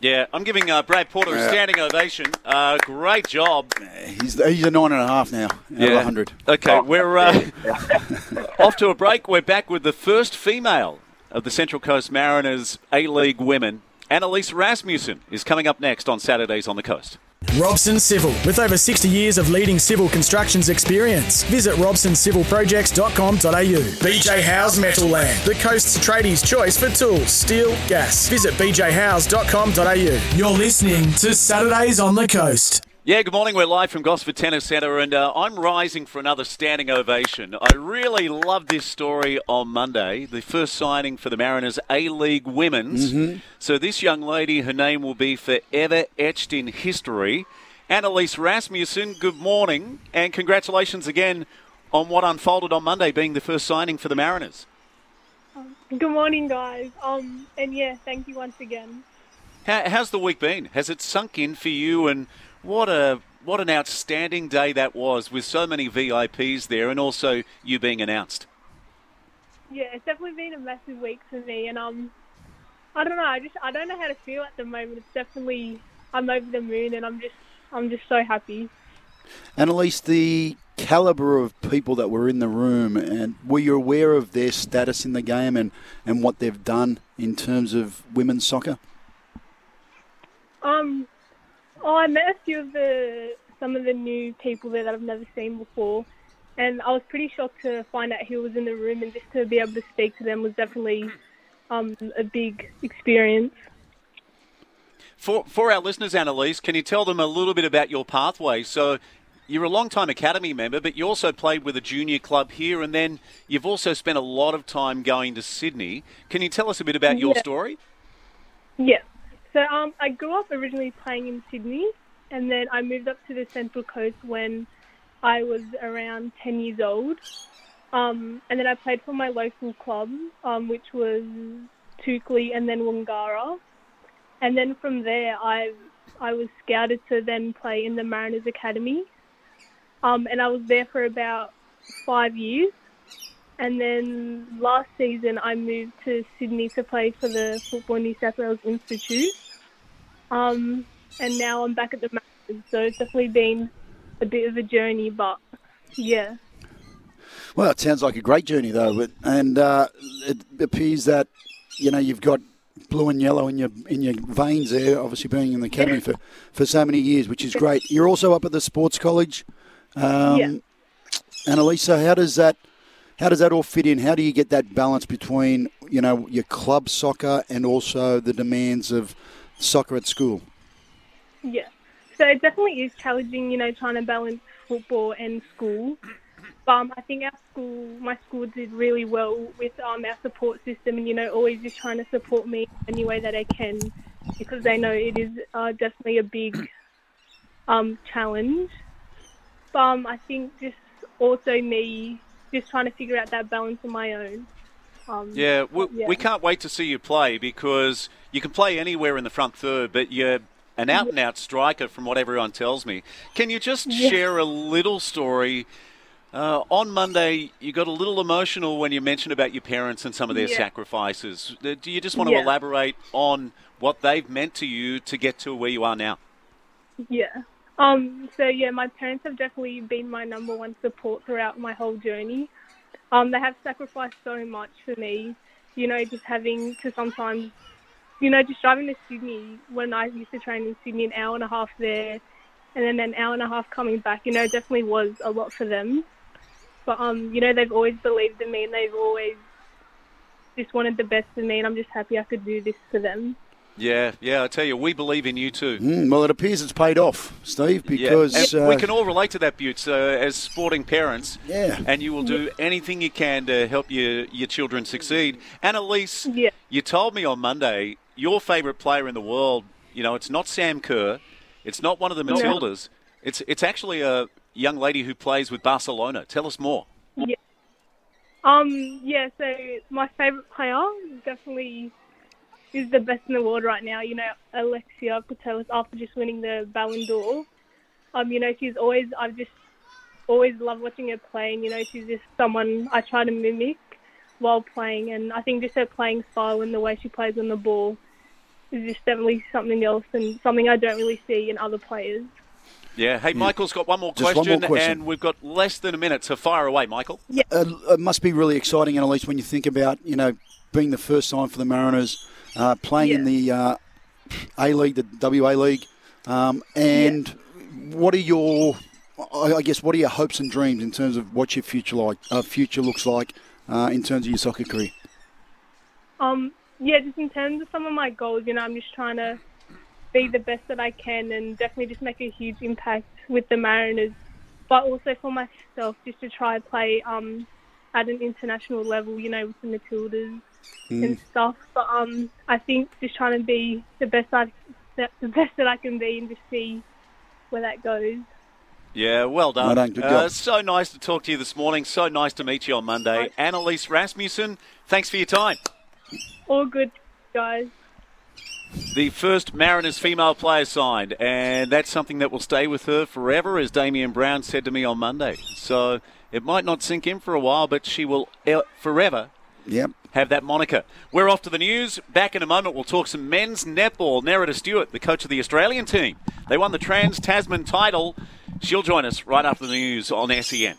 Yeah, I'm giving uh, Brad Porter a standing ovation. Uh, great job. He's he's a nine and a half now, out of a hundred. Okay, Oh, we're uh, off to a break. We're back with the first female of the Central Coast Mariners A League women. Annalise Rasmussen is coming up next on Saturdays on the Coast. Robson Civil, with over 60 years of leading civil constructions experience. Visit robsoncivilprojects.com.au. BJ House Metal Land, the coast's tradies' choice for tools, steel, gas. Visit bjhouse.com.au. You're listening to Saturdays on the Coast. Yeah, good morning. We're live from Gosford Tennis Centre, and uh, I'm rising for another standing ovation. I really love this story on Monday, the first signing for the Mariners A League Women's. So, this young lady, her name will be forever etched in history. Annalise Rasmussen, good morning, and congratulations again on what unfolded on Monday, being the first signing for the Mariners. Good morning, guys. Um, and yeah, thank you once again. How, how's the week been? Has it sunk in for you? And what a what an outstanding day that was, with so many VIPs there, and also you being announced. Yeah, it's definitely been a massive week for me, and um, I don't know. I just I don't know how to feel at the moment. It's definitely I'm over the moon, and I'm just I'm just so happy. Annalise, the caliber of people that were in the room, and were you aware of their status in the game and, and what they've done in terms of women's soccer? Um, oh, I met a few of the some of the new people there that I've never seen before, and I was pretty shocked to find out who was in the room, and just to be able to speak to them was definitely um a big experience. For for our listeners, Annalise, can you tell them a little bit about your pathway? So. You're a long-time academy member, but you also played with a junior club here, and then you've also spent a lot of time going to Sydney. Can you tell us a bit about your Yeah. story? Yeah. So um, I grew up originally playing in Sydney, and then I moved up to the Central Coast when I was around 10 years old. Um, and then I played for my local club, um, which was Toukley and then Wangara. And then from there, I I was scouted to then play in the Mariners Academy. Um, and I was there for about five years. And then last season, I moved to Sydney to play for the Football New South Wales Institute. Um, and now I'm back at the Mariners. So it's definitely been a bit of a journey, but yeah. Well, it sounds like a great journey, though, but, and uh, it appears that you know you've got blue and yellow in your in your veins there. Obviously, being in the academy for, for so many years, which is great. You're also up at the sports college, um, Yeah. and Elisa, how does that how does that all fit in? How do you get that balance between you know your club soccer and also the demands of soccer at school? Yeah. So it definitely is challenging, you know, trying to balance football and school. But um, I think our school, my school did really well with um, our support system and, you know, always just trying to support me any way that they can because they know it is uh, definitely a big um, challenge. But um, I think just also me just trying to figure out that balance on my own. Um, Yeah, we, Yeah. we can't wait to see you play because you can play anywhere in the front third, but you're an out and out striker from what everyone tells me. Can you just Yeah. share a little story? Uh, on Monday, you got a little emotional when you mentioned about your parents and some of their Yeah. sacrifices. Uh, Do you just want to elaborate on what they've meant to you to get to where you are now? Yeah. Um. So yeah, my parents have definitely been my number one support throughout my whole journey. Um. They have sacrificed so much for me. You know, just having to sometimes, you know, just driving to Sydney when I used to train in Sydney, an hour and a half there, and then an hour and a half coming back. You know, definitely was a lot for them. But um, you know, they've always believed in me, and they've always just wanted the best for me, and I'm just happy I could do this for them. Yeah, yeah, I tell you, we believe in you too. Mm, well, it appears it's paid off, Steve, Yeah, because we uh, can all relate to that, Buetts, uh, as sporting parents. Yeah. And you will do anything you can to help your, your children succeed. Annalise, Yeah. you told me on Monday your favourite player in the world, you know, it's not Sam Kerr, it's not one of the Matildas, it's, it's actually a young lady who plays with Barcelona. Tell us more. Yeah. Um, yeah, so my favourite player definitely is the best in the world right now. You know, Alexia Putellas after just winning the Ballon d'Or. Um, you know, she's always I've just always loved watching her play, and you know, she's just someone I try to mimic while playing, and I think just her playing style and the way she plays on the ball is just definitely something else and something I don't really see in other players. Yeah. Hey, Michael's got one more, Just one question, more question. and we've got less than a minute, so fire away, Michael. uh, it must be really exciting, Annalise, when you think about you know being the first time for the Mariners, uh, playing in the uh, A League, the W League, um, and what are your, I I guess, what are your hopes and dreams in terms of what your future like, uh, future looks like uh, in terms of your soccer career? Um, yeah, just in terms of some of my goals, you know, I'm just trying to be the best that I can and definitely just make a huge impact with the Mariners, but also for myself, just to try and play um, at an international level, you know, with the Matildas and stuff. But um, I think just trying to be the best I, the the best that I can be and just see where that goes. Yeah, well done. Well done, good Uh, job. so nice to talk to you this morning. So nice to meet you on Monday. Annalise Rasmussen, thanks for your time. All good, guys. The first Mariners female player signed, and that's something that will stay with her forever, as Damien Brown said to me on Monday. So it might not sink in for a while, but she will e- forever Yep. have that moniker. We're off to the news. Back in a moment, we'll talk some men's netball. Nerida Stewart, the coach of the Australian team, they won the Trans Tasman title. She'll join us right after the news on E SEN.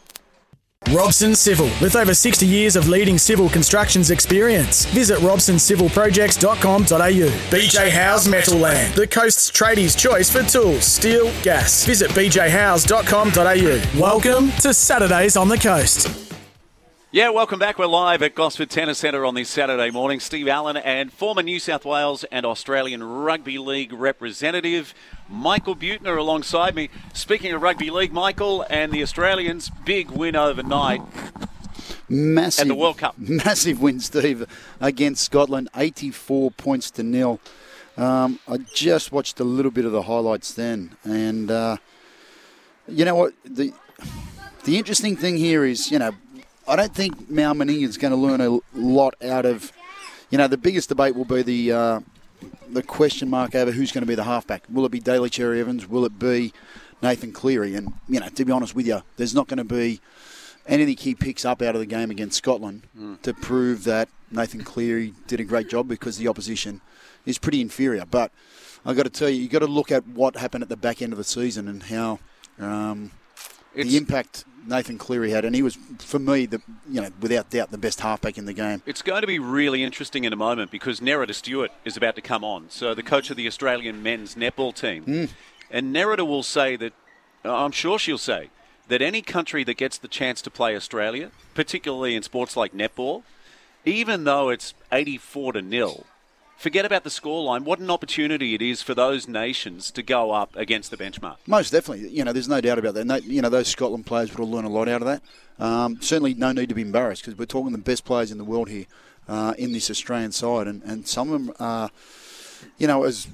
Robson Civil, with over 60 years of leading civil constructions experience. Visit robsoncivilprojects.com.au. BJ House Metal Land, the coast's tradies' choice for tools, steel, gas. Visit bjhouse.com.au. Welcome to Saturdays on the Coast. Yeah, welcome back. We're live at Gosford Tennis Centre on this Saturday morning. Steve Allen and former New South Wales and Australian Rugby League representative Michael Buettner alongside me. Speaking of rugby league, Michael and the Australians, big win overnight. Massive. At the World Cup. Massive win, Steve, against Scotland, 84 points to nil. Um, I just watched a little bit of the highlights then, and uh, you know what? The the interesting thing here is, you know, I don't think Mal Meninga is going to learn a lot out of, you know, the biggest debate will be the uh, the question mark over who's going to be the halfback. Will it be Daly Cherry Evans? Will it be Nathan Cleary? And you know, to be honest with you, there's not going to be anything he picks up out of the game against Scotland to prove that Nathan Cleary did a great job because the opposition is pretty inferior. But I've got to tell you, you've got to look at what happened at the back end of the season and how um, the impact Nathan Cleary had. And he was, for me, the you know, without doubt, the best halfback in the game. It's going to be really interesting in a moment because Nerida Stewart is about to come on. So the coach of the Australian men's netball team. Mm. And Nerida will say that, I'm sure she'll say, that any country that gets the chance to play Australia, particularly in sports like netball, even though it's 84 to nil, forget about the scoreline. What an opportunity it is for those nations to go up against the benchmark. Most definitely, you know, there's no doubt about that. You know, those Scotland players would have learned a lot out of that. Um, certainly, no need to be embarrassed because we're talking the best players in the world here uh, in this Australian side, and, and some of them are, you know, as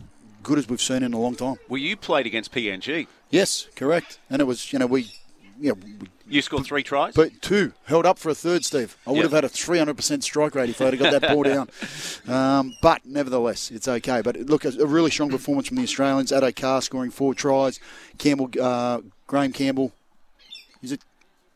good as we've seen in a long time. Well, you played against PNG. Yes, correct. And it was, you know, we, you know, You scored three tries. but two held up for a third, Steve. I would have had a 300% strike rate if I'd have got that ball down. Um, but nevertheless, it's okay. But look, a a really strong performance from the Australians. Addo Carr scoring four tries. Campbell, uh, Graham Campbell. Is it?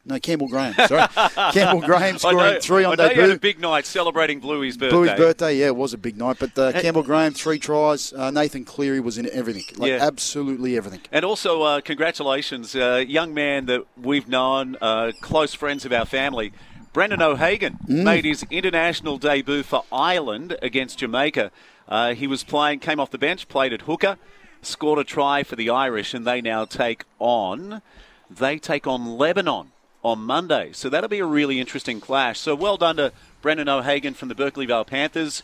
No, Campbell Graham. Sorry, Campbell Graham scoring know, three on I know you had a debut. big night celebrating Bluey's birthday. Bluey's birthday, yeah, it was a big night. But uh, Campbell Graham, three tries. Uh, Nathan Cleary was in everything, like Yeah. absolutely everything. And also, uh, congratulations, uh, young man that we've known, uh, close friends of our family. Brendan O'Hagan made his international debut for Ireland against Jamaica. Uh, he was playing, came off the bench, played at hooker, scored a try for the Irish, and they now take on, they take on Lebanon on Monday. So that'll be a really interesting clash. So well done to Brendan O'Hagan from the Berkeley Vale Panthers.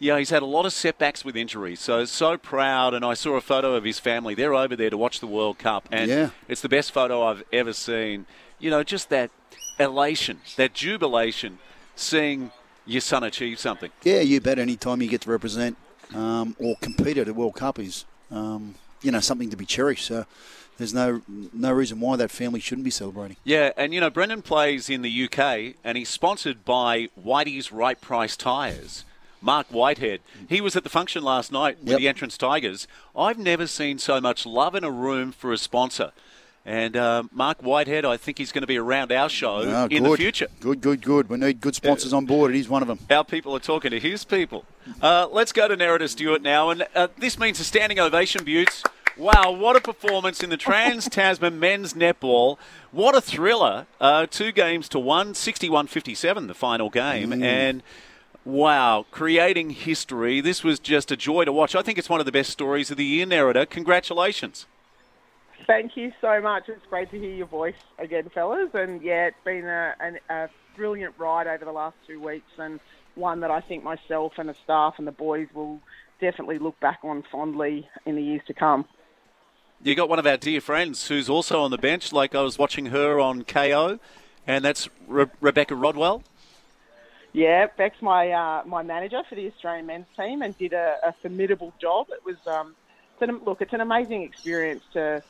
Yeah, he's had a lot of setbacks with injuries, so so proud. And I saw a photo of his family. They're over there to watch the World Cup, and Yeah. it's the best photo I've ever seen. You know, just that elation, that jubilation, seeing your son achieve something. Yeah, you bet. Any time you get to represent um, or compete at a World Cup is, um, you know, something to be cherished. So there's no no reason why that family shouldn't be celebrating. Yeah, and you know, Brendan plays in the UK, and he's sponsored by Whitey's Right Price Tyres. Mark Whitehead. He was at the function last night with Yep. the Entrance Tigers. I've never seen so much love in a room for a sponsor. And uh, Mark Whitehead, I think he's going to be around our show Oh, in good. the future. Good, good, good. We need good sponsors on board. Is one of them. Our people are talking to his people. Uh, let's go to Nerida Stewart now. And uh, this means a standing ovation, Buetts. Wow, what a performance in the Trans Tasman men's netball. What a thriller. Uh, two games to one, 61 57, the final game. And wow, creating history. This was just a joy to watch. I think it's one of the best stories of the year, Nerida. Congratulations. Thank you so much. It's great to hear your voice again, fellas. And yeah, it's been a, an, a brilliant ride over the last two weeks, and one that I think myself and the staff and the boys will definitely look back on fondly in the years to come. You got one of our dear friends who's also on the bench, like I was watching her on Kayo, and that's Re- Rebecca Rodwell. Yeah, Beck's my uh, my manager for the Australian men's team and did a, a formidable job. It was um, it's an, look, it's an amazing experience to,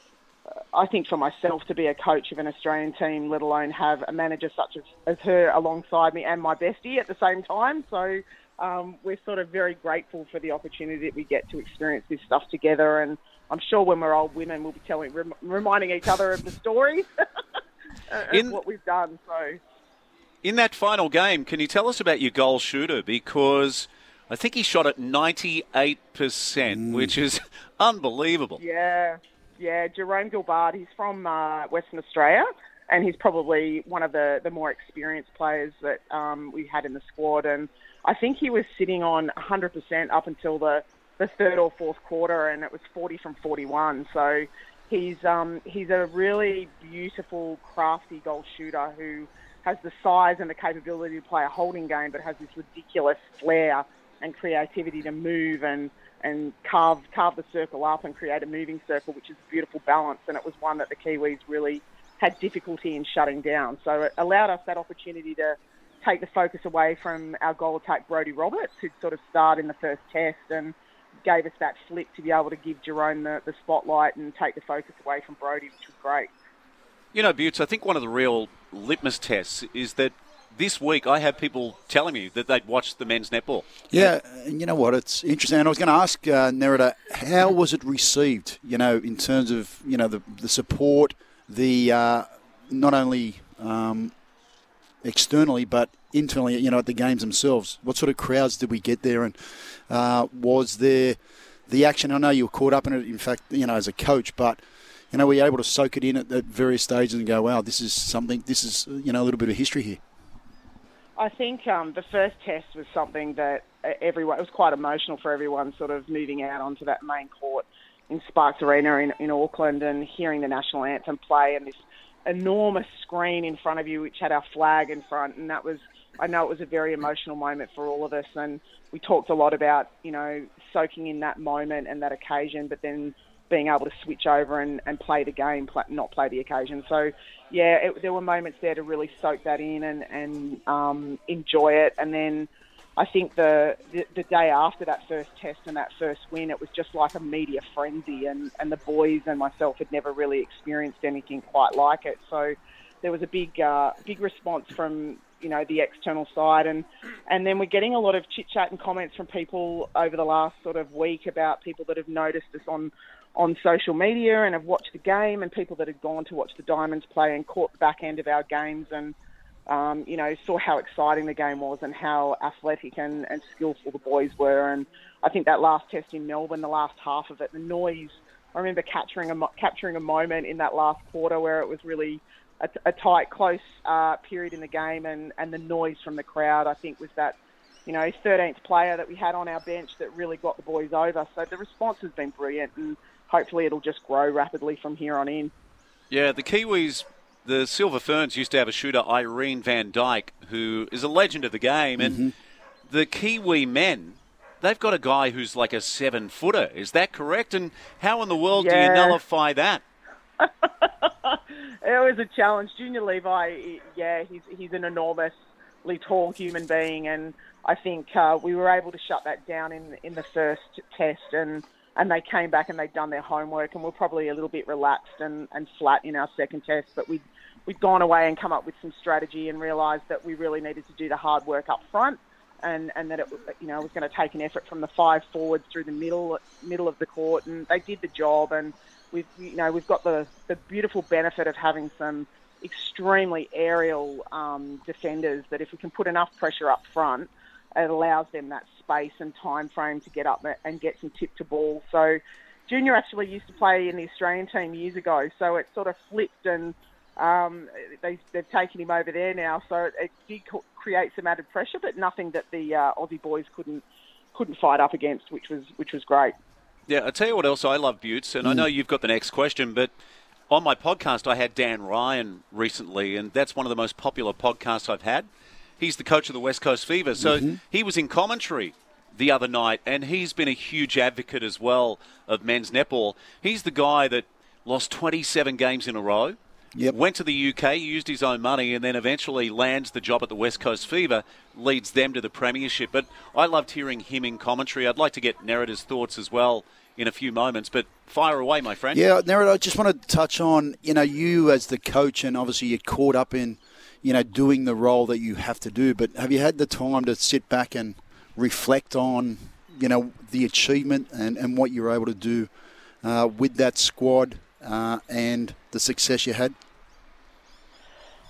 uh, I think, for myself to be a coach of an Australian team, let alone have a manager such as, as her alongside me and my bestie at the same time. So um, we're sort of very grateful for the opportunity that we get to experience this stuff together. And I'm sure when we're old women, we'll be telling, rem- reminding each other of the stories of In- what we've done. So. In that final game, can you tell us about your goal shooter? Because I think he shot at 98%, which is unbelievable. Yeah, yeah. Jerome Gilbard, he's from uh, Western Australia, and he's probably one of the, the more experienced players that um, we had in the squad. And I think he was sitting on 100% up until the, the third or fourth quarter, and it was 40 from 41. So he's um, he's a really beautiful, crafty goal shooter who has the size and the capability to play a holding game, but has this ridiculous flair and creativity to move and and carve carve the circle up and create a moving circle, which is a beautiful balance. And it was one that the Kiwis really had difficulty in shutting down. So it allowed us that opportunity to take the focus away from our goal attack, Brody Roberts, who'd sort of start in the first test and gave us that flick to be able to give Jerome the, the spotlight and take the focus away from Brody, which was great. You know, Buetts, I think one of the real litmus tests is that this week I have people telling me that they'd watched the men's netball. Yeah, and you know what? It's interesting. And I was going to ask uh, Nerida, how was it received? You know, in terms of you know the the support, the uh, not only um, externally but internally. You know, at the games themselves. What sort of crowds did we get there? And uh, was there the action. I know you were caught up in it. In fact, you know, as a coach, but you know, were you able to soak it in at, at various stages and go, "Wow, this is something. This is you know a little bit of history here." I think um, the first test was something that uh, everyone it was quite emotional for everyone, sort of moving out onto that main court in Sparks Arena in, in Auckland and hearing the national anthem play and this enormous screen in front of you which had our flag in front, and that was I know it was a very emotional moment for all of us, and we talked a lot about you know soaking in that moment and that occasion, but then being able to switch over and, and play the game, play, not play the occasion. So, yeah, it, there were moments there to really soak that in and, and um, enjoy it. And then I think the, the, the day after that first test and that first win, it was just like a media frenzy, and, and the boys and myself had never really experienced anything quite like it. So there was a big uh, big response from you know the external side and and then we're getting a lot of chit chat and comments from people over the last sort of week about people that have noticed us on on social media and have watched the game and people that had gone to watch the Diamonds play and caught the back end of our games and um, you know saw how exciting the game was and how athletic and, and skillful the boys were and I think that last test in Melbourne the last half of it the noise I remember capturing a capturing a moment in that last quarter where it was really a, a tight, close uh, period in the game, and, and the noise from the crowd, I think, was that you know 13th player that we had on our bench that really got the boys over. So the response has been brilliant, and hopefully it'll just grow rapidly from here on in. Yeah, the Kiwis, the Silver Ferns used to have a shooter, Irene Van Dyk, who is a legend of the game, and mm-hmm. the Kiwi men. They've got a guy who's like a seven footer. Is that correct? And how in the world yeah. do you nullify that? it was a challenge. Junior Levi, yeah, he's he's an enormously tall human being, and I think uh, we were able to shut that down in in the first test, and and they came back and they'd done their homework, and we're probably a little bit relaxed and, and flat in our second test, but we we'd gone away and come up with some strategy and realised that we really needed to do the hard work up front. And, and that it you know was going to take an effort from the five forwards through the middle middle of the court, and they did the job. And we've you know we've got the the beautiful benefit of having some extremely aerial um, defenders that if we can put enough pressure up front, it allows them that space and time frame to get up and get some tip to ball. So Junior actually used to play in the Australian team years ago, so it sort of flipped and um, they, have taken him over there now. So it, did create some added pressure, but nothing that the uh, Aussie boys couldn't couldn't fight up against, which was which was great. Yeah, I tell you what else I love, Buetts, and mm. I know you've got the next question, but on my podcast I had Dan Ryan recently, and that's one of the most popular podcasts I've had. He's the coach of the West Coast Fever, so mm-hmm. he was in commentary the other night, and he's been a huge advocate as well of men's netball. He's the guy that lost 27 games in a row. Yep. Went to the UK, used his own money, and then eventually lands the job at the West Coast Fever, leads them to the Premiership. But I loved hearing him in commentary. I'd like to get Nerida's thoughts as well in a few moments. But fire away, my friend. Yeah, Nerida, I just want to touch on you know you as the coach, and obviously you're caught up in you know doing the role that you have to do. But have you had the time to sit back and reflect on you know the achievement and, and what you're able to do uh, with that squad uh, and the success you had?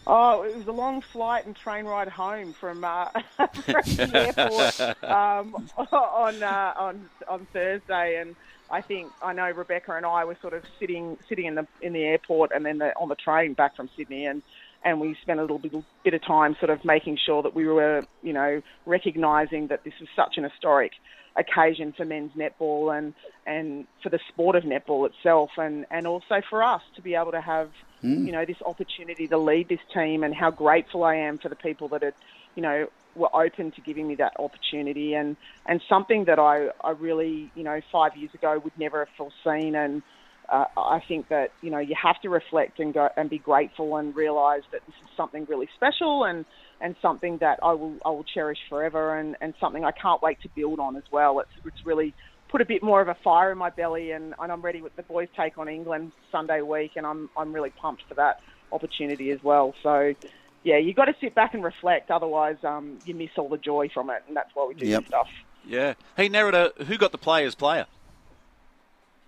Oh, it was a long flight and train ride home from, uh, from the airport um, on uh, on on Thursday, and I think I know Rebecca and I were sort of sitting sitting in the in the airport and then the, on the train back from Sydney, and and we spent a little bit, bit of time sort of making sure that we were, you know, recognising that this was such an historic occasion for men's netball and and for the sport of netball itself, and and also for us to be able to have, mm. you know, this opportunity to lead this team, and how grateful I am for the people that had, you know, were open to giving me that opportunity, and and something that I I really, you know, five years ago would never have foreseen, and uh, I think that you know you have to reflect and go and be grateful and realise that this is something really special and and something that I will I will cherish forever and, and something I can't wait to build on as well. It's it's really put a bit more of a fire in my belly and, and I'm ready with the boys take on England Sunday week and I'm I'm really pumped for that opportunity as well. So yeah, you got to sit back and reflect, otherwise um, you miss all the joy from it, and that's why we do yep. this stuff. Yeah. Hey, Nerida, who got the players' player?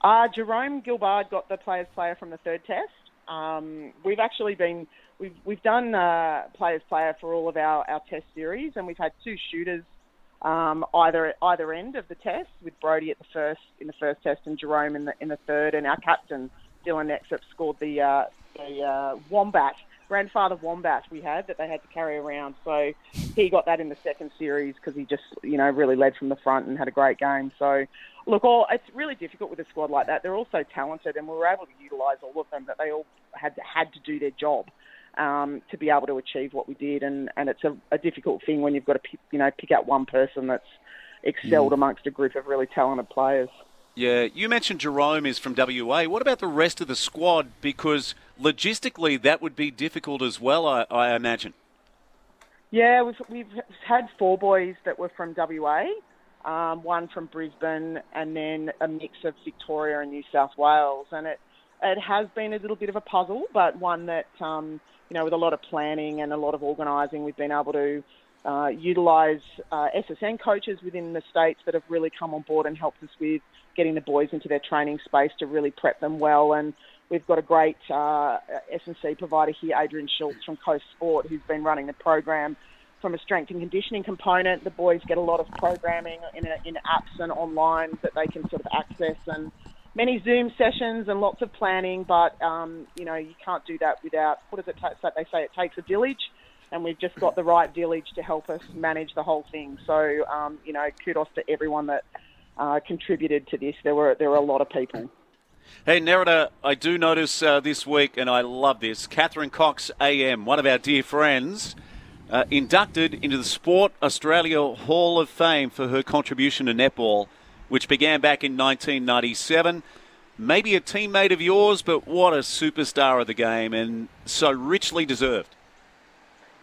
Uh, Jarome Guillaud got the players player from the third test. Um, we've actually been we've we've done uh, players player for all of our, our test series, and we've had two shooters um, either either end of the test, with Brody at the first in the first test and Jerome in the in the third, and our captain Dylan Nexup scored the uh, the uh, wombat grandfather wombat we had that they had to carry around. So he got that in the second series because he just you know really led from the front and had a great game. So look, all it's really difficult with a squad like that. They're all so talented, and we were able to utilise all of them. That they all had had to do their job um, to be able to achieve what we did. And, and it's a, a difficult thing when you've got to pick, you know pick out one person that's excelled mm. amongst a group of really talented players. Yeah, you mentioned Jerome is from WA. What about the rest of the squad? Because logistically, that would be difficult as well, I, I imagine. Yeah, we've, we've had four boys that were from WA, um, one from Brisbane, and then a mix of Victoria and New South Wales. And it, it has been a little bit of a puzzle, but one that um, you know, with a lot of planning and a lot of organising, we've been able to uh, utilise uh, SSN coaches within the states that have really come on board and helped us with getting the boys into their training space to really prep them well. And we've got a great uh, provider here, Adrian Schultz from Coast Sport, who's been running the program from a strength and conditioning component. The boys get a lot of programming in, a, in apps and online that they can sort of access and many Zoom sessions and lots of planning, but um, you know you can't do that without what does it take? They say it takes a village, and we've just got the right village to help us manage the whole thing. So um, you know, kudos to everyone that uh, contributed to this. There were there were a lot of people. Hey, Nerida, I do notice uh, this week, and I love this. Catherine Cox AM, one of our dear friends, uh, inducted into the Sport Australia Hall of Fame for her contribution to netball which began back in 1997. Maybe a teammate of yours, but what a superstar of the game and so richly deserved.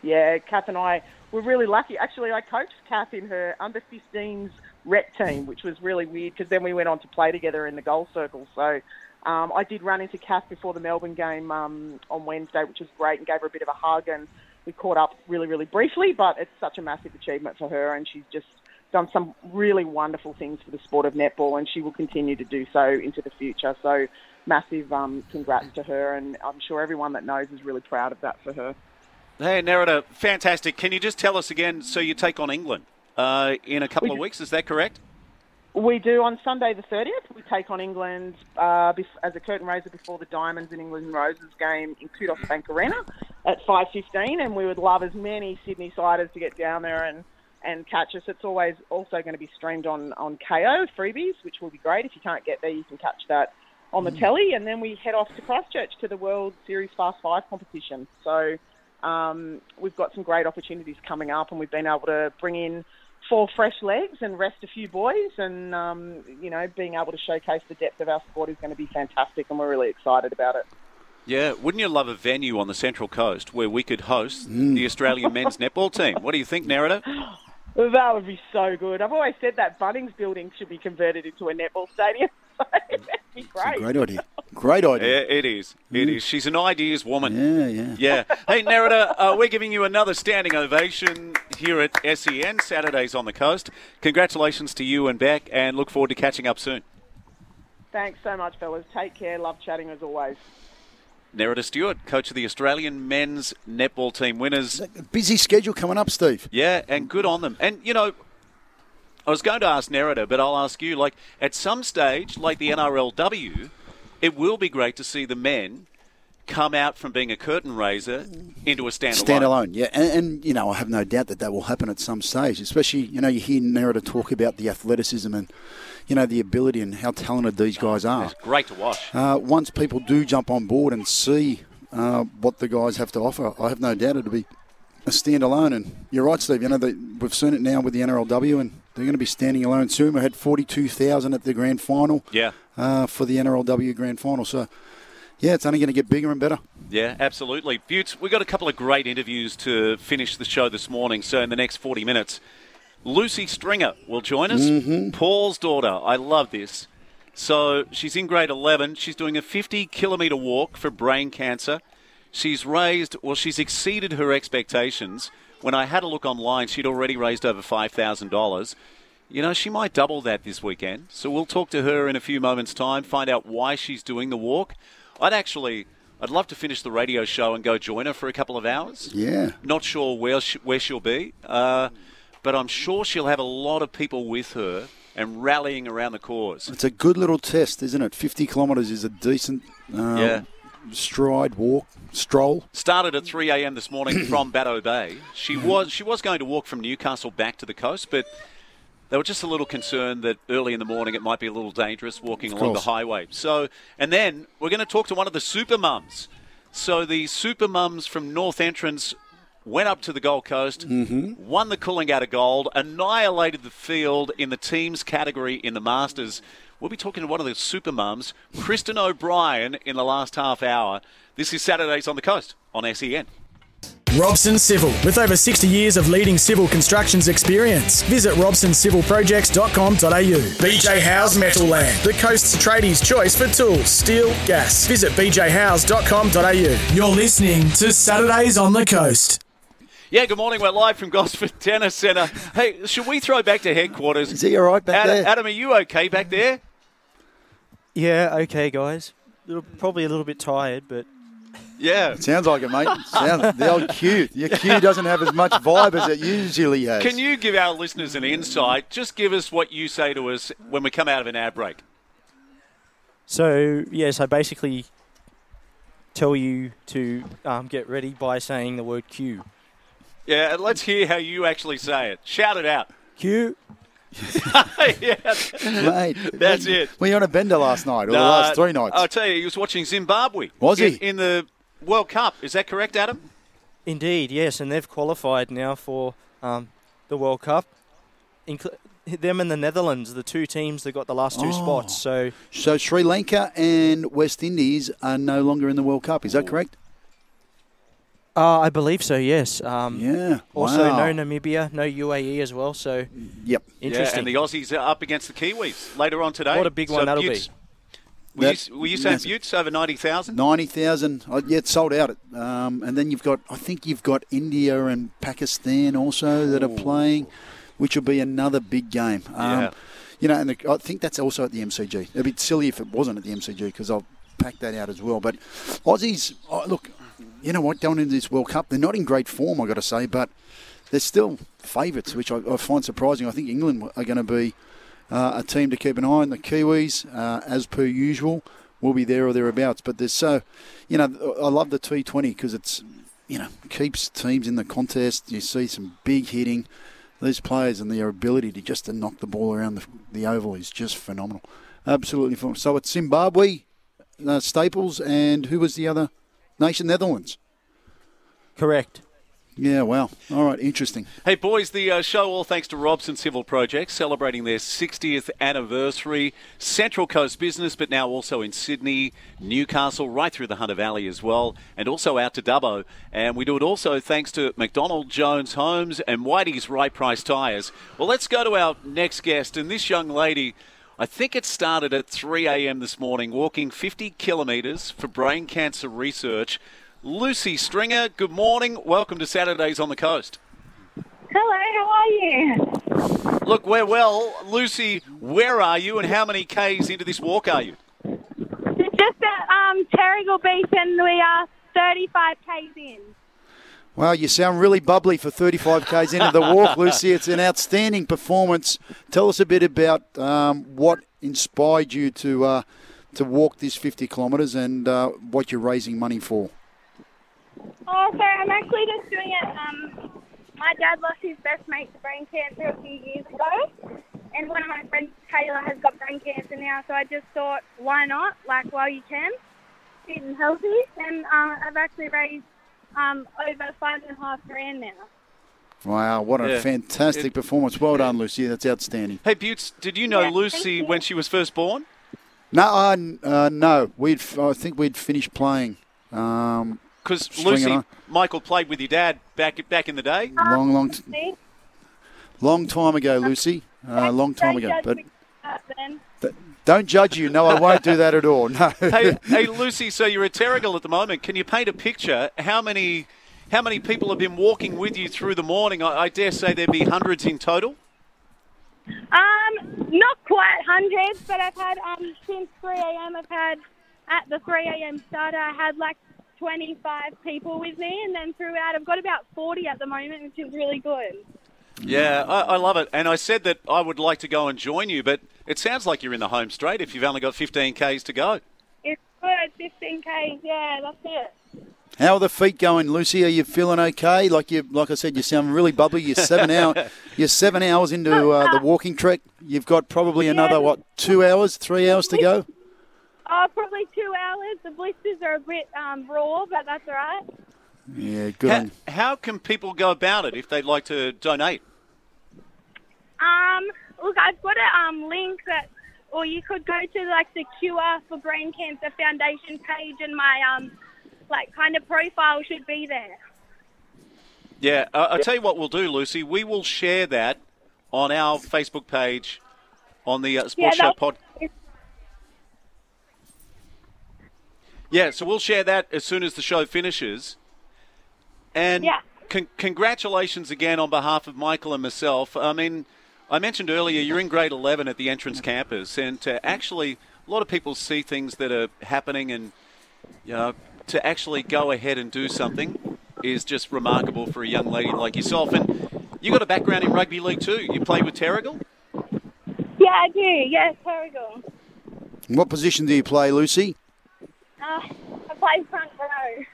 Yeah, Kath and I were really lucky. Actually, I coached Kath in her under 15s rep team, which was really weird because then we went on to play together in the goal circle. So um, I did run into Kath before the Melbourne game um, on Wednesday, which was great, and gave her a bit of a hug. And we caught up really, really briefly, but it's such a massive achievement for her, and she's just done some really wonderful things for the sport of netball, and she will continue to do so into the future. So, massive um, congrats to her, and I'm sure everyone that knows is really proud of that for her. Hey, Nerida, fantastic. Can you just tell us again? So, you take on England uh, in a couple we of weeks, is that correct? We do on Sunday the 30th. We take on England uh, as a curtain raiser before the Diamonds and England and Roses game in Qudos Bank Arena at 5:15, and we would love as many Sydney siders to get down there and and catch us. It's always also going to be streamed on, on Kayo freebies, which will be great. If you can't get there, you can catch that on the mm. telly. And then we head off to Christchurch to the World Series Fast Five competition. So um, we've got some great opportunities coming up, and we've been able to bring in four fresh legs and rest a few boys. And, um, you know, being able to showcase the depth of our sport is going to be fantastic, and we're really excited about it. Yeah, wouldn't you love a venue on the Central Coast where we could host mm. the Australian men's netball team? What do you think, Nerida? That would be so good. I've always said that Bunnings building should be converted into a netball stadium. That'd be great. great idea. Great idea. Yeah, it is. It mm. is. She's an ideas woman. Yeah, yeah. Yeah. Hey, Nerida, uh, we're giving you another standing ovation here at SEN, Saturdays on the Coast. Congratulations to you and Beck, and look forward to catching up soon. Thanks so much, fellas. Take care. Love chatting as always. Nerida Stewart, coach of the Australian men's netball team winners. Busy schedule coming up, Steve. Yeah, and good on them. And, you know, I was going to ask Nerida, but I'll ask you, like, at some stage, like the NRLW, it will be great to see the men come out from being a curtain raiser into a standalone. Standalone, yeah. And, and, you know, I have no doubt that that will happen at some stage, especially, you know, you hear Nerida talk about the athleticism and you know, the ability and how talented these guys are. It's great to watch. Uh, once people do jump on board and see uh, what the guys have to offer, I have no doubt it'll be a standalone. And you're right, Steve. You know, they, we've seen it now with the NRLW, and they're going to be standing alone soon. We had 42,000 at the grand final. Yeah. Uh, for the NRLW grand final. So, yeah, it's only going to get bigger and better. Yeah, absolutely. Buetts, we've got a couple of great interviews to finish the show this morning. So, in the next 40 minutes, Lucy Stringer will join us. Mm-hmm. Paul's daughter. I love this. So she's in grade 11. She's doing a 50 kilometre walk for brain cancer. She's raised, well, she's exceeded her expectations. When I had a look online, she'd already raised over $5,000. You know, she might double that this weekend. So we'll talk to her in a few moments' time, find out why she's doing the walk. I'd actually, I'd love to finish the radio show and go join her for a couple of hours. Yeah. Not sure where she, where she'll be. Uh, but I'm sure she'll have a lot of people with her and rallying around the cause. It's a good little test, isn't it? 50 kilometres is a decent um, Yeah. Stride, walk, stroll. Started at 3 a.m. this morning from Bateau Bay. She mm-hmm. was she was going to walk from Newcastle back to the coast, but they were just a little concerned that early in the morning it might be a little dangerous walking along the highway. So, and then we're going to talk to one of the super mums. So the super mums from North Entrance went up to the Gold Coast, mm-hmm. won the Coolangatta Gold, annihilated the field in the teams category in the Masters. We'll be talking to one of the super mums, Kristen O'Brien, in the last half hour. This is Saturdays on the Coast on E SEN. Robson Civil, with over 60 years of leading civil constructions experience. Visit robsoncivilprojects.com.au. BJ House Metal Land, the coast's tradies' choice for tools, steel, gas. Visit bjhouse.com.au. You're listening to Saturdays on the Coast. Yeah, good morning. We're live from Gosford Tennis Centre. Hey, should we throw back to headquarters? Is he all right back Adam, there? Adam, are you okay back there? Yeah, okay, guys. Little, probably a little bit tired, but Yeah. Sounds like it, mate. Sounds, the old Q. Your Q doesn't have as much vibe as it usually has. Can you give our listeners an insight? Just give us what you say to us when we come out of an ad break. so yes, I basically tell you to um, get ready by saying the word Q. Yeah, let's hear how you actually say it. Shout it out. Q. yeah, Mate, That's it. Were you on a bender last night or the last three nights? I'll tell you, he was watching Zimbabwe. Was in, he? In the World Cup. Is that correct, Adam? Indeed, yes, and they've qualified now for um, the World Cup. Incl- them and the Netherlands, the two teams that got the last two Oh. spots. So so Sri Lanka and West Indies are no longer in the World Cup. Is that correct? Uh, I believe so. Yes. Um, Yeah. Also, Wow. no Namibia, no UAE as well. So Yep. interesting. Yeah, and the Aussies are up against the Kiwis later on today. What a big one that'll be. Were That- you, were you saying massive. Buetts over 90,000? Ninety thousand. Oh, yeah, it's sold out. Um, and then you've got, I think you've got India and Pakistan also that are playing, which will be another big game. Um, Yeah. You know, and the, I think that's also at the MCG. It'd be silly if it wasn't at the MCG because I'll pack that out as well. But Aussies, oh, look, you know what? Going into this World Cup, they're not in great form, I've got to say, but they're still favourites, which I, I find surprising. I think England are going to be uh, a team to keep an eye on. The Kiwis, uh, as per usual, will be there or thereabouts. But there's so, you know, I love the T20 because it's, you know, keeps teams in the contest. You see some big hitting. These players and their ability to just to knock the ball around the, the oval is just phenomenal. Absolutely phenomenal. So it's Zimbabwe, uh, Staples, and who was the other nation? Netherlands. correct. Yeah, wow. All right, interesting. Hey, boys, the uh, show all thanks to Robson Civil Projects, celebrating their 60th anniversary. Central Coast business, but now also in Sydney, Newcastle, right through the Hunter Valley as well, and also out to Dubbo. And we do it also thanks to McDonald Jones Homes and Whitey's Right Price Tyres. Well, let's go to our next guest, and this young lady. I think it started at 3 a.m. this morning, walking 50 kilometres for brain cancer research. Lucy Stringer, good morning. Welcome to Saturdays on the Coast. Hello, how are you? Look, we're well. Lucy, where are you and how many Ks into this walk are you? Just at um, Terrigal Beach, and we are 35 k's in. Wow, you sound really bubbly for 35 k's into the walk, Lucy. It's an outstanding performance. Tell us a bit about um, what inspired you to uh, to walk this 50 kilometres and uh, what you're raising money for. Oh, so I'm actually just doing it. Um, my dad lost his best mate to brain cancer a few years ago, and one of my friends, Taylor, has got brain cancer now. So I just thought, why not? Like while you can, fit and healthy. And uh, I've actually raised um, over five and a half grand now. Wow, what a Yeah. fantastic It- performance. Well done, Lucy. That's outstanding. Hey, Buetts, did you know Yeah, Lucy you. when she was first born? No, uh, n- uh, no. We'd, f- I think we'd finished playing um, Because Stringer, Lucy, huh? Michael played with your dad back back in the day. long, long, t- long time ago, Lucy. Uh, long time ago. judge But don't judge you. No, I won't do that at all. No. hey, hey, Lucy. So you're at Terrigal at the moment. Can you paint a picture? How many, how many people have been walking with you through the morning? I, I dare say there'd be hundreds in total. Um, not quite hundreds, but I've had um since 3 a.m. I've had at the 3 a.m. starter. I had like 25 people with me, and then throughout I've got about 40 at the moment, which is really good. Yeah, I, I love it. And I said that I would like to go and join you, but it sounds like you're in the home straight if you've only got 15 Ks to go. It's good, 15 Ks, Yeah, that's it. How are the feet going, Lucy? Are you feeling okay? Like you, like I said, you sound really bubbly. You're seven hour, you're seven hours into uh, the walking trek. You've got probably another what, two hours, three hours to go. Oh, probably two hours. The blisters are a bit um, raw, but that's all right. Yeah, good. How, how can people go about it if they'd like to donate? Um, look, I've got a um, link that, or you could go to like the Cure for Brain Cancer Foundation page, and my um, like kind of profile should be there. Yeah, uh, I'll tell you what we'll do, Lucy. We will share that on our Facebook page on the uh, Sports Yeah, Show that- pod. Yeah, so we'll share that as soon as the show finishes. And Yeah. con- congratulations again on behalf of Michael and myself. I mean, I mentioned earlier you're in grade 11 at the entrance campus, and to actually, a lot of people see things that are happening, and you know, to actually go ahead and do something is just remarkable for a young lady like yourself. And you got a background in rugby league too. You play with Terrigal. Yeah, I do. Yes, Terrigal. What position do you play, Lucy? Uh, I play front row.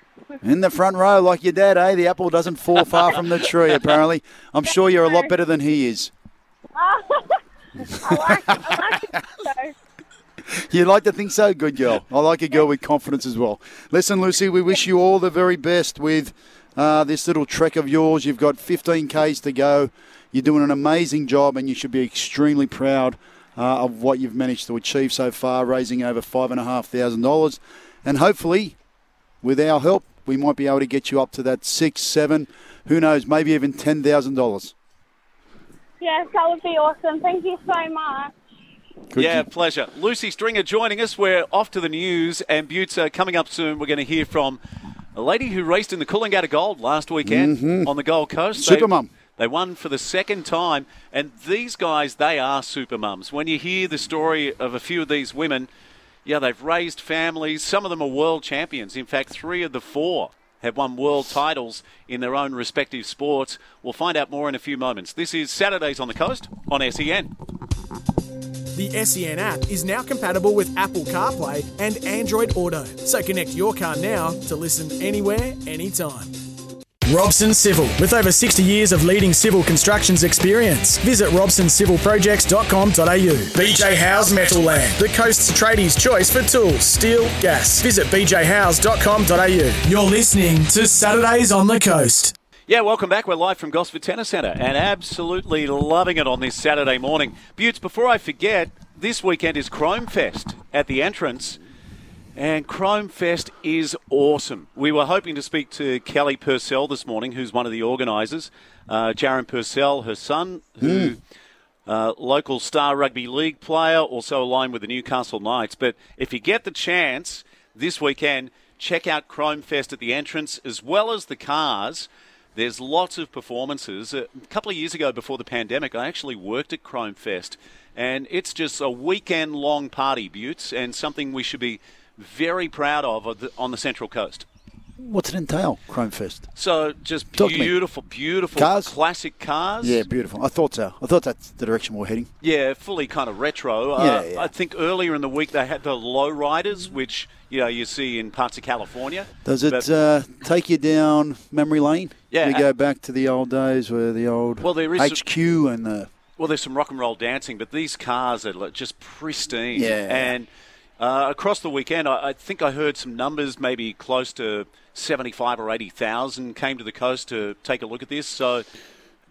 In the front row, like your dad, eh? The apple doesn't fall far from the tree, apparently. I'm sure you're a lot better than he is. I like, I like it. So. You like to think so? Good girl. I like a girl with confidence as well. Listen, Lucy, we wish you all the very best with uh, this little trek of yours. You've got 15 Ks to go. You're doing an amazing job, and you should be extremely proud uh, of what you've managed to achieve so far, raising over $5,500. And hopefully, with our help, we might be able to get you up to that six, seven, who knows, maybe even $10,000. Yes, that would be awesome. Thank you so much. Good yeah, to- pleasure. Lucy Stringer joining us. We're off to the news, and Buetts uh, coming up soon. We're going to hear from a lady who raced in the Coolangatta Gold last weekend on the Gold Coast. They- Supermum. They won for the second time, and these guys, they are super mums. When you hear the story of a few of these women, yeah, they've raised families. Some of them are world champions. In fact, three of the four have won world titles in their own respective sports. We'll find out more in a few moments. This is Saturdays on the Coast on SEN. The SEN app is now compatible with Apple CarPlay and Android Auto. So connect your car now to listen anywhere, anytime. Robson Civil, with over 60 years of leading civil constructions experience. Visit robsoncivilprojects.com.au. BJ House Metal Land, the coast's tradies' choice for tools, steel, gas. Visit bjhouse.com.au. You're listening to Saturdays on the Coast. Yeah, welcome back. We're live from Gosford Tennis Centre and absolutely loving it on this Saturday morning. Buetts, before I forget, this weekend is Chrome Fest at the entrance. And Chrome Fest is awesome. We were hoping to speak to Kelly Purcell this morning, who's one of the organisers. Uh, Jaron Purcell, her son, who uh, local star rugby league player, also aligned with the Newcastle Knights. But if you get the chance this weekend, check out Chrome Fest at the entrance as well as the cars. There's lots of performances. A couple of years ago, before the pandemic, I actually worked at Chrome Fest, and it's just a weekend long party, Buetts, and something we should be very proud of on the- Central Coast. What's it entail, Chrome Fest? So just Talk beautiful, beautiful Cars? classic cars. Yeah, beautiful. I thought so. I thought that's the direction we're heading. Yeah, fully kind of retro. Yeah, uh, yeah. I think earlier in the week they had the low riders, which you know you see in parts of California. Does it But- uh, take you down memory lane? Yeah. We go back to the old days where the old Well, there is HQ and the. Well, there's some rock and roll dancing, but these cars are just pristine. Yeah. And uh, across the weekend, I, I think I heard some numbers, maybe close to 75 or 80,000 came to the coast to take a look at this. So,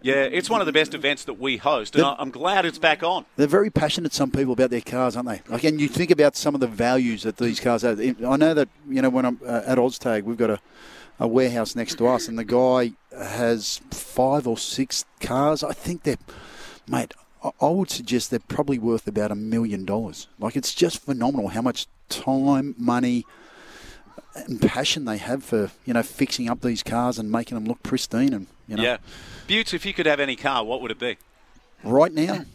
yeah, it's one of the best events that we host, and The- I- I'm glad it's back on. They're very passionate, some people, about their cars, aren't they? Like, and you think about some of the values that these cars have. I know that, you know, when I'm uh, at OzTag, we've got a, a warehouse next to us, and the guy has five or six cars. I think they're, mate, I- would suggest they're probably worth about a million dollars. Like, it's just phenomenal how much time, money, and passion they have for, you know, fixing up these cars and making them look pristine. And, you know, Yeah. Buetts, if you could have any car, what would it be? right now,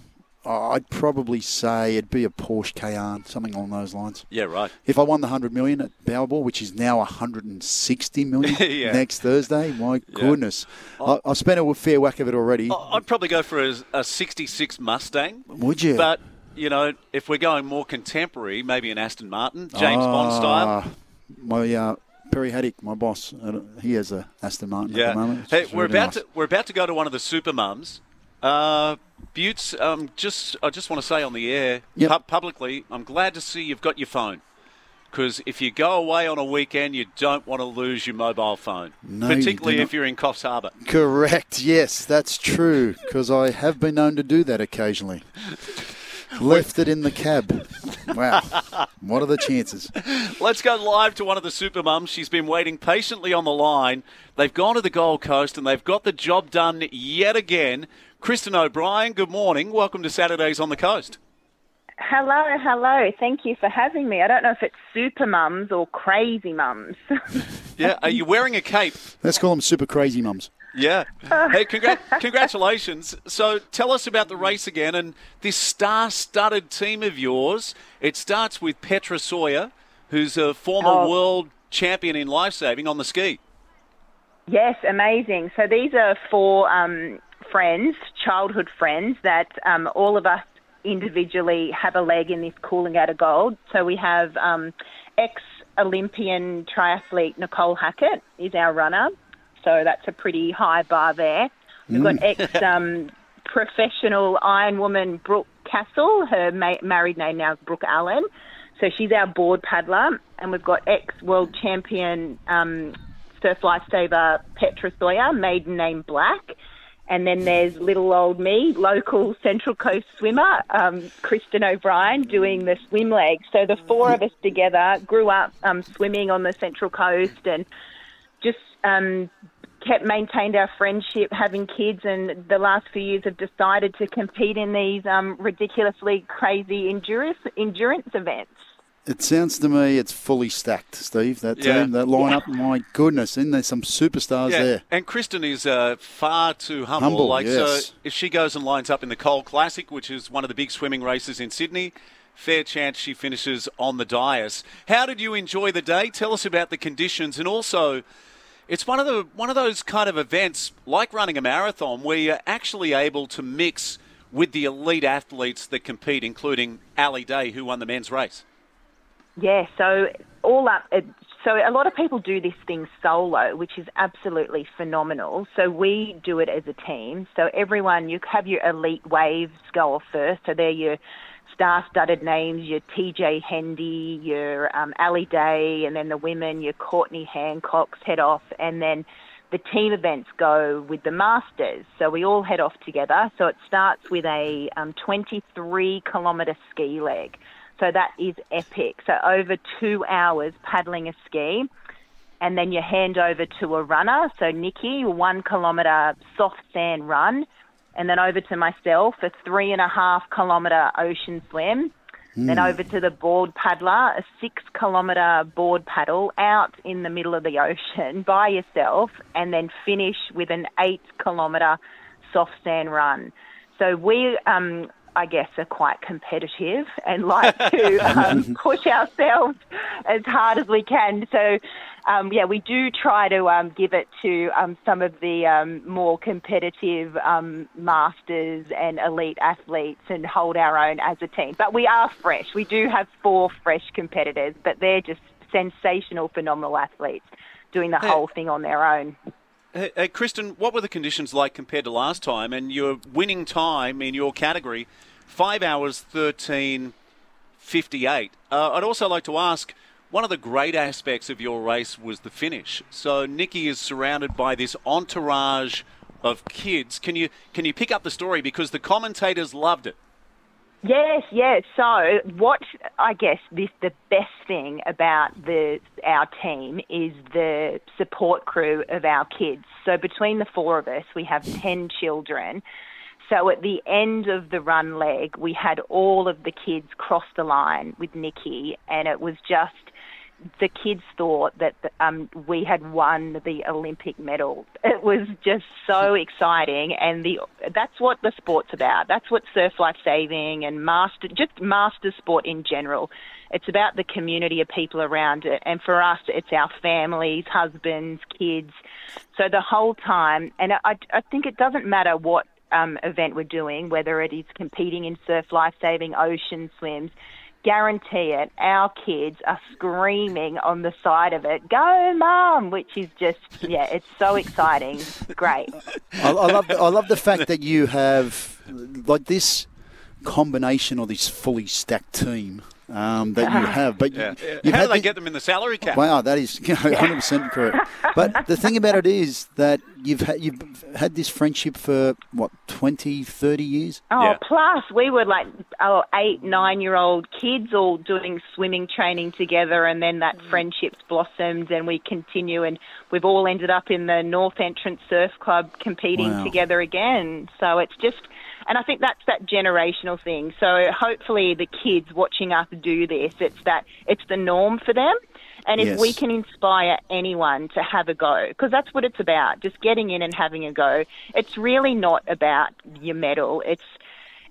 I'd probably say it'd be a Porsche Cayenne, something along those lines. Yeah, right. If I won the 100 million at Powerball, which is now 160 million Yeah. next Thursday, my goodness. I, I've spent a fair whack of it already. I'd probably go for a, a 66 Mustang. Would you? But, you know, if we're going more contemporary, maybe an Aston Martin, James Bond style. Ah, My uh, Perry Haddock, my boss, uh, he has a Aston Martin at the moment. Hey, we're really about nice. to we're about to go to one of the super mums. Uh, Buetts, um, just I just want to say on the air Yep. pu- publicly, I'm glad to see you've got your phone. Because if you go away on a weekend, you don't want to lose your mobile phone, No, particularly not. if you're in Coffs Harbour. Correct. Yes, that's true. Because I have been known to do that occasionally. Left it in the cab. Wow. What are the chances? Let's go live to one of the super mums. She's been waiting patiently on the line. They've gone to the Gold Coast and they've got the job done yet again. Kristen O'Brien, good morning. Welcome to Saturdays on the Coast. Hello, hello. Thank you for having me. I don't know if it's super mums or crazy mums. Yeah, are you wearing a cape? Let's call them super crazy mums. Yeah. Hey, congrat- congratulations. So tell us about the race again and this star studded team of yours. It starts with Petra Sawyer, who's a former Oh. world champion in lifesaving on the ski. yes, amazing. So these are four um, friends, childhood friends, that um, all of us individually have a leg in this Coolangatta Gold. So we have um, ex Olympian triathlete Nicole Hackett is our runner. So that's a pretty high bar there. We've got ex um, professional Iron woman Brooke Castle. Her ma- married name now is Brooke Allen. So she's our board paddler. And we've got ex world champion um, surf lifesaver Petra Sawyer, maiden name Black. And then there's little old me, local Central Coast swimmer, um, Kristen O'Brien, doing the swim leg. So the four of us together grew up um, swimming on the Central Coast and just um, kept maintained our friendship, having kids, and the last few years have decided to compete in these um, ridiculously crazy endurance endurance events. It sounds to me it's fully stacked, Steve. That Yeah. team, that lineup. My goodness, isn't there some superstars Yeah, there? and Kristen is uh, far too humble. Humble, like yes. so, if she goes and lines up in the Cole Classic, which is one of the big swimming races in Sydney, fair chance she finishes on the dais. How did you enjoy the day? Tell us about the conditions, and also, it's one of the one of those kind of events like running a marathon where you're actually able to mix with the elite athletes that compete, including Ali Day, who won the men's race. Yeah, so all up. So a lot of people do this thing solo, which is absolutely phenomenal. So we do it as a team. So everyone, you have your elite waves go off first. So they're your star-studded names, your TJ Hendy, your um, Ali Day, and then the women, your Courtney Hancock's head off, and then the team events go with the masters. So we all head off together. So it starts with a um, 23 kilometre ski leg. So that is epic. So over two hours paddling a ski. And then you hand over to a runner. So Nikki, one kilometre soft sand run. And then over to myself, a three and a half kilometre ocean swim. Then over to the board paddler, a six kilometre board paddle out in the middle of the ocean by yourself, and then finish with an eight kilometre soft sand run. So we, um, I guess, are quite competitive and like to um, push ourselves as hard as we can. So, um, yeah, we do try to um, give it to um, some of the um, more competitive um, masters and elite athletes and hold our own as a team. But we are fresh. We do have four fresh competitors, but they're just sensational, phenomenal athletes doing the Hey. whole thing on their own. Hey, hey, Kristen, what were the conditions like compared to last time? And your winning time in your category, five hours thirteen fifty eight. Uh, I'd also like to ask. One of the great aspects of your race was the finish. So Nikki is surrounded by this entourage of kids. Can you can you pick up the story because the commentators loved it? Yes, yes. So, what I guess this the best thing about the our team is the support crew of our kids. So, between the four of us, we have ten children. So, at the end of the run leg, we had all of the kids cross the line with Nikki, and it was just the kids thought that um, we had won the Olympic medal. It was just so exciting, and the that's what the sport's about. That's what surf life saving and master just master sport in general. It's about the community of people around it, and for us, it's our families, husbands, kids. So the whole time, and I, I think it doesn't matter what um, event we're doing, whether it is competing in surf life saving, ocean swims guarantee it, our kids are screaming on the side of it, "Go, mum!" Which is just, yeah, it's so exciting. Great. I, I love, I love the fact that you have like this combination or this fully stacked team um, that you have. But Yeah. you, How do they the- get them in the salary cap? Wow, that is you know, 100% correct. But the thing about it is that you've had, you've had this friendship for, what, 20, 30 years? Oh, plus we were like oh, eight, nine-year-old kids all doing swimming training together, and then that friendship's blossomed, and we continue, and we've all ended up in the North Entrance Surf Club competing Wow. together again. So it's just, and I think that's that generational thing. So hopefully the kids watching us do this, it's that it's the norm for them. And if Yes. we can inspire anyone to have a go, because that's what it's about, just getting in and having a go. It's really not about your medal. It's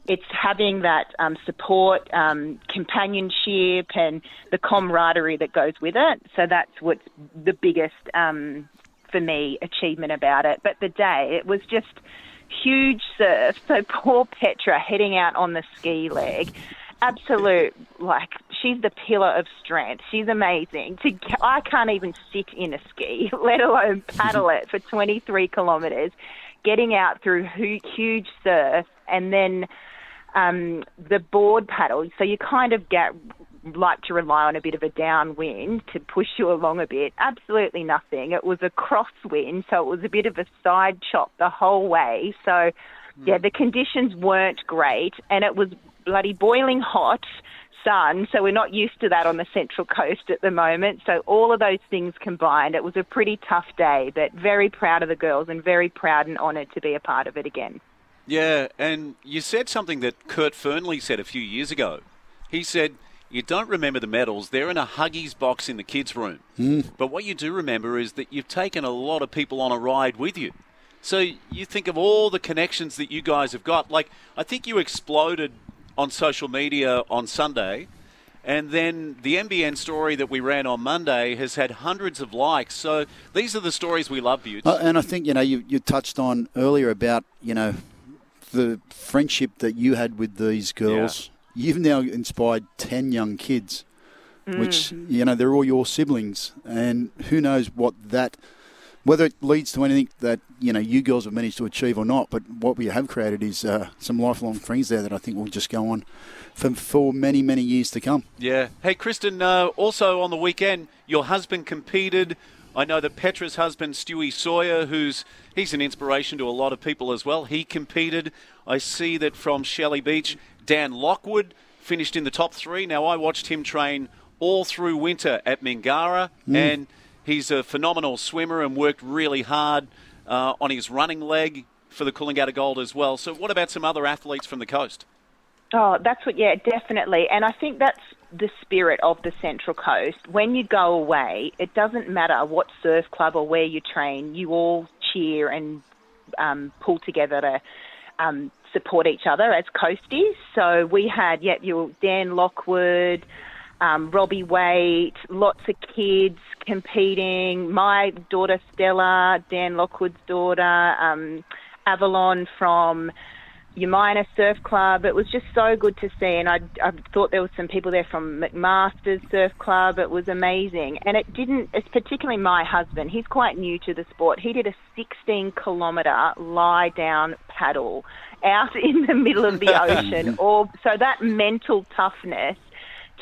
it's having that um, support, um, companionship, and the camaraderie that goes with it. So that's what's the biggest, um, for me, achievement about it. But the day, it was just huge surf. So poor Petra heading out on the ski leg. Absolute, like, she's the pillar of strength. She's amazing. To, I can't even sit in a ski, let alone paddle it for 23 kilometres, getting out through huge surf and then um, the board paddle. So you kind of get like to rely on a bit of a downwind to push you along a bit. Absolutely nothing. It was a crosswind, so it was a bit of a side chop the whole way. So hmm. yeah, the conditions weren't great, and it was bloody boiling hot sun. So we're not used to that on the central coast at the moment. So all of those things combined, it was a pretty tough day. But very proud of the girls, and very proud and honoured to be a part of it again. Yeah, and you said something that Kurt Fearnley said a few years ago. He said, You don't remember the medals, they're in a Huggies box in the kids' room. But what you do remember is that you've taken a lot of people on a ride with you. So you think of all the connections that you guys have got. Like, I think you exploded on social media on Sunday, and then the NBN story that we ran on Monday has had hundreds of likes. So these are the stories we love, Butte. Uh, and I think you know you, you touched on earlier about you know the friendship that you had with these girls. You've now inspired ten young kids, which Mm. you know they're all your siblings, and who knows what that whether it leads to anything that you know you girls have managed to achieve or not. But what we have created is uh, some lifelong friends there that I think will just go on for for many many years to come. Yeah. Hey, Kristen, uh, also on the weekend, your husband competed. I know that Petra's husband, Stewie Sawyer, who's he's an inspiration to a lot of people as well. He competed. I see that from Shelley Beach, Dan Lockwood finished in the top three. Now, I watched him train all through winter at Mingara, Mm. and he's a phenomenal swimmer and worked really hard uh, on his running leg for the Coolangatta Gold as well. So, what about some other athletes from the coast? Oh, that's what, yeah, definitely. And I think that's the spirit of the Central Coast. When you go away, it doesn't matter what surf club or where you train, you all cheer and um, pull together to um, support each other as coasties. So we had, yeah, you Dan Lockwood, um, Robbie Waite, lots of kids competing. My daughter Stella, Dan Lockwood's daughter, um, Avalon from Umina Surf Club. It was just so good to see, and I, I thought there was some people there from McMaster's Surf Club. It was amazing, and it didn't. It's particularly my husband. He's quite new to the sport. He did a 16 kilometre lie down paddle out in the middle of the ocean. Or so that mental toughness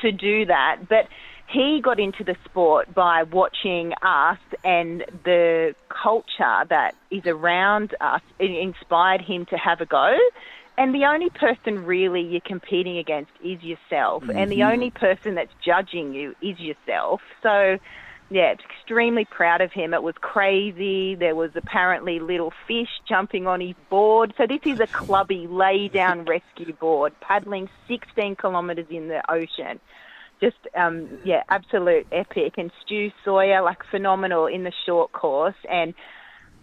to do that, but he got into the sport by watching us and the culture that is around us. It inspired him to have a go. And the only person really you're competing against is yourself. And the Mhm. only person that's judging you is yourself. So, yeah, it's extremely proud of him. It was crazy. There was apparently little fish jumping on his board. So this is a clubby lay down rescue board, paddling 16 kilometres in the ocean. Just um, yeah, absolute epic. And Stu Sawyer, like phenomenal in the short course, and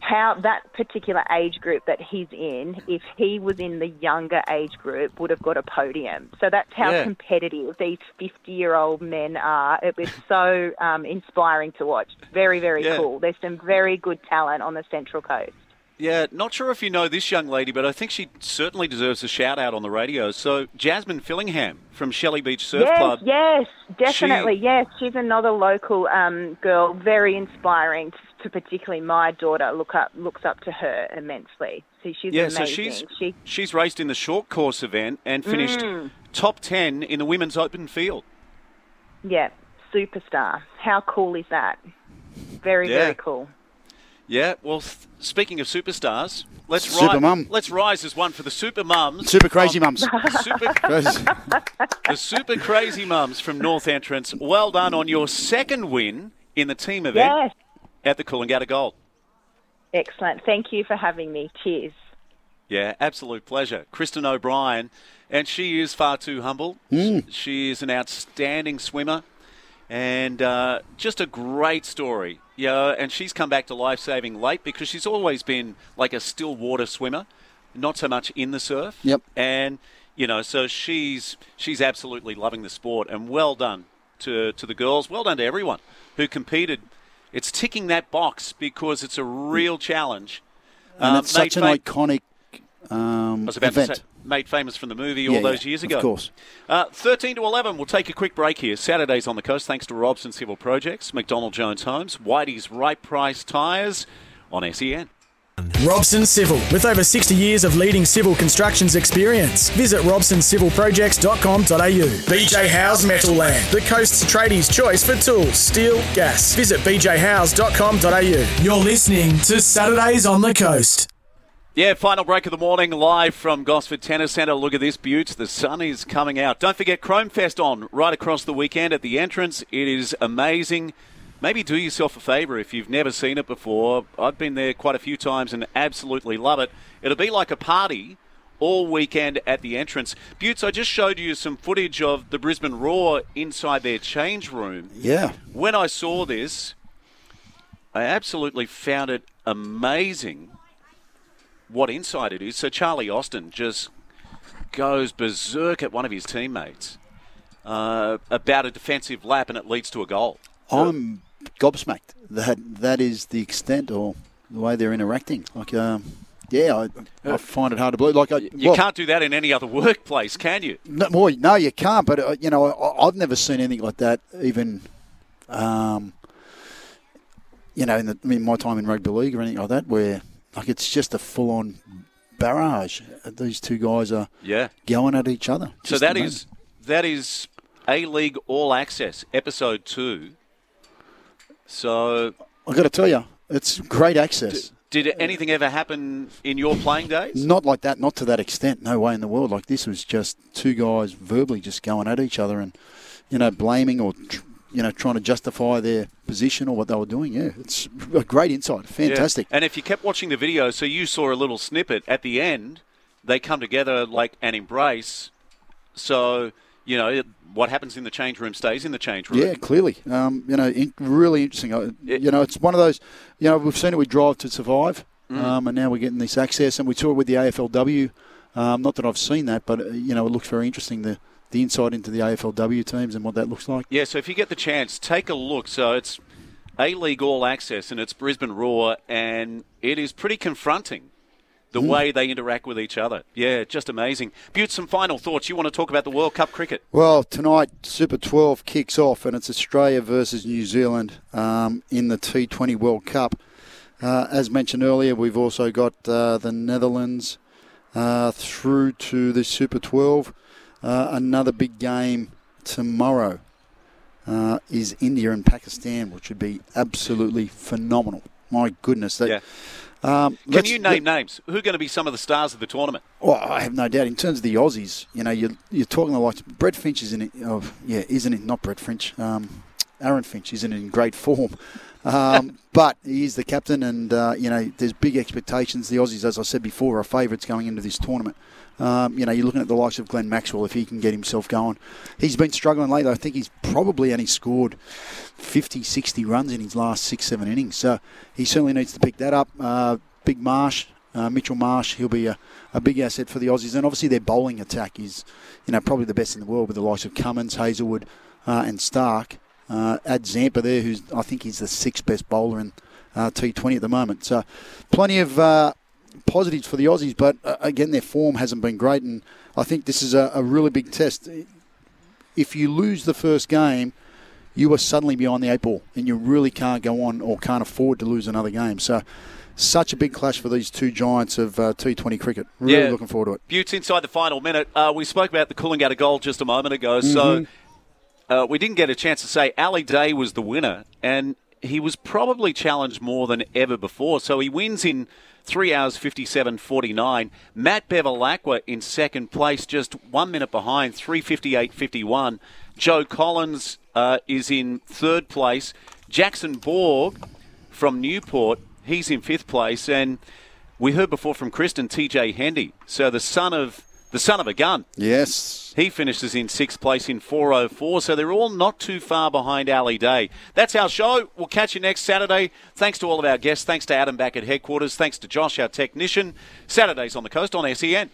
how that particular age group that he's in, if he was in the younger age group, would have got a podium. So that's how Yeah. competitive these 50 year old men are. It was so um, inspiring to watch. Very, very Yeah. cool. There's some very good talent on the Central Coast. Yeah, not sure if you know this young lady, but I think she certainly deserves a shout out on the radio. So, Jasmine Fillingham from Shelley Beach Surf yes, Club. yes, definitely. She- yes, she's another local um, girl, very inspiring to particularly my daughter. Look up, looks up to her immensely. So she's yeah, amazing. so she's she, she's raced in the short course event and finished Mm. top 10 in the women's open field. yeah, superstar. How cool is that? Very, Yeah. very cool. Yeah, well, th- speaking of superstars, let's Super ri- mum. Let's rise as one for the super mums. Super crazy mums. Super, the super crazy mums from North Entrance. Well done on your second win in the team event Yes, at the Coolangatta Gold. excellent. Thank you for having me. Cheers. Yeah, absolute pleasure. Kristen O'Brien, and she is far too humble. She is an outstanding swimmer and uh, just a great story. Yeah, and she's come back to life saving late because she's always been like a still water swimmer, not so much in the surf. Yep. And you know, so she's she's absolutely loving the sport, and well done to to the girls. Well done to everyone who competed. It's ticking that box because it's a real challenge. and Um, it's such an fa- iconic um, I was about event. to say, made famous from the movie Yeah, all those yeah, years ago. of course. Uh, 13 to 11, we'll take a quick break here. Saturdays on the coast, thanks to Robson Civil Projects, McDonald Jones Homes, Whitey's Right Price Tyres on SEN. Robson Civil, with over 60 years of leading civil constructions experience. Visit robsoncivilprojects.com.au. BJ House Metal Land, the coast's tradies' choice for tools, steel, gas. Visit bjhouse.com.au. You're listening to Saturdays on the Coast. Yeah, final break of the morning, live from Gosford Tennis Centre. Look at this, Buetts. The sun is coming out. Don't forget Chrome Fest on right across the weekend at the entrance. It is amazing. Maybe do yourself a favour if you've never seen it before. I've been there quite a few times and absolutely love it. It'll be like a party all weekend at the entrance. Buetts, I just showed you some footage of the Brisbane Roar inside their change room. Yeah. When I saw this, I absolutely found it amazing what inside it is. So Charlie Austin just goes berserk at one of his teammates uh, about a defensive lap, and it leads to a goal. I'm gobsmacked that that is the extent or the way they're interacting. Like, um, yeah, I, I find it hard to believe. Like, I, You well, can't do that in any other workplace, can you? No, no, you can't. But uh, you know, I, I've never seen anything like that. Even, um, you know, in, the, in my time in rugby league or anything like that, where like it's just a full-on barrage. These two guys are Yeah. going at each other. So that is that is A League All Access episode two. So I've got to tell you, it's great access. did anything ever happen in your playing days? Not like that, not to that extent. No way in the world. Like this was just two guys verbally just going at each other and, you know, blaming or, tr- you know, trying to justify their position or what they were doing. Yeah, it's a great insight. Fantastic. Yeah. And if you kept watching the video, so you saw a little snippet at the end, they come together like an embrace. So, you know, what happens in the change room stays in the change room. Yeah, clearly. Um, you know, in, really interesting. Uh, you know, it's one of those. You know, we've seen it with Drive to Survive, Mm. um, and now we're getting this access, and we saw it with the AFLW. Um, not that I've seen that, but uh, you know, it looks very interesting. The the insight into the AFLW teams and what that looks like. Yeah, so if you get the chance, take a look. So it's A League All Access and it's Brisbane Roar, and it is pretty confronting the Mm. way they interact with each other. Yeah, just amazing. Butte, some final thoughts. You want to talk about the World Cup cricket? Well, tonight Super 12 kicks off, and it's Australia versus New Zealand um, in the T20 World Cup. Uh, as mentioned earlier, we've also got uh, the Netherlands uh, through to the Super 12. Uh, another big game tomorrow uh, is India and Pakistan, which would be absolutely phenomenal. My goodness. That, Yeah. Um, Can you name names? Who are going to be some of the stars of the tournament? well, I have no doubt. In terms of the Aussies, you know, you're, you're talking the likes. Brett Finch isn't it? Oh, yeah, isn't it? Not Brett Finch. Um, Aaron Finch isn't in great form. Um, but he is the captain, and uh, you know there's big expectations. The Aussies, as I said before, are favourites going into this tournament. Um, you know, you're looking at the likes of Glenn Maxwell if he can get himself going. He's been struggling lately. I think he's probably only scored 50, 60 runs in his last six, seven innings. So he certainly needs to pick that up. Uh, Big Marsh, uh, Mitchell Marsh, he'll be a, a big asset for the Aussies. And obviously their bowling attack is, you know, probably the best in the world with the likes of Cummins, Hazlewood, uh, and Stark. Uh, add Zampa there, who's I think he's the sixth best bowler in uh, T20 at the moment. So plenty of uh, positives for the Aussies, but uh, again, their form hasn't been great, and I think this is a, a, really big test. If you lose the first game, you are suddenly behind the eight ball, and you really can't go on or can't afford to lose another game. So. Such a big clash for these two giants of uh, T20 cricket. Really yeah. looking forward to it. Buetts inside the final minute. Uh, we spoke about the Coolangatta Gold just a moment ago, mm-hmm. so uh, we didn't get a chance to say Ali Day was the winner, and he was probably challenged more than ever before. So he wins in 3 hours 57.49. Matt Bevilacqua in second place, just one minute behind, 358.51. Joe Collins uh, is in third place. Jackson Borg from Newport, he's in fifth place. And we heard before from Kristen TJ Hendy. So the son of the son of a gun. Yes. He finishes in sixth place in 404, so they're all not too far behind Ali Day. That's our show. We'll catch you next Saturday. Thanks to all of our guests. Thanks to Adam back at headquarters. Thanks to Josh, our technician. Saturdays on the coast on SEN.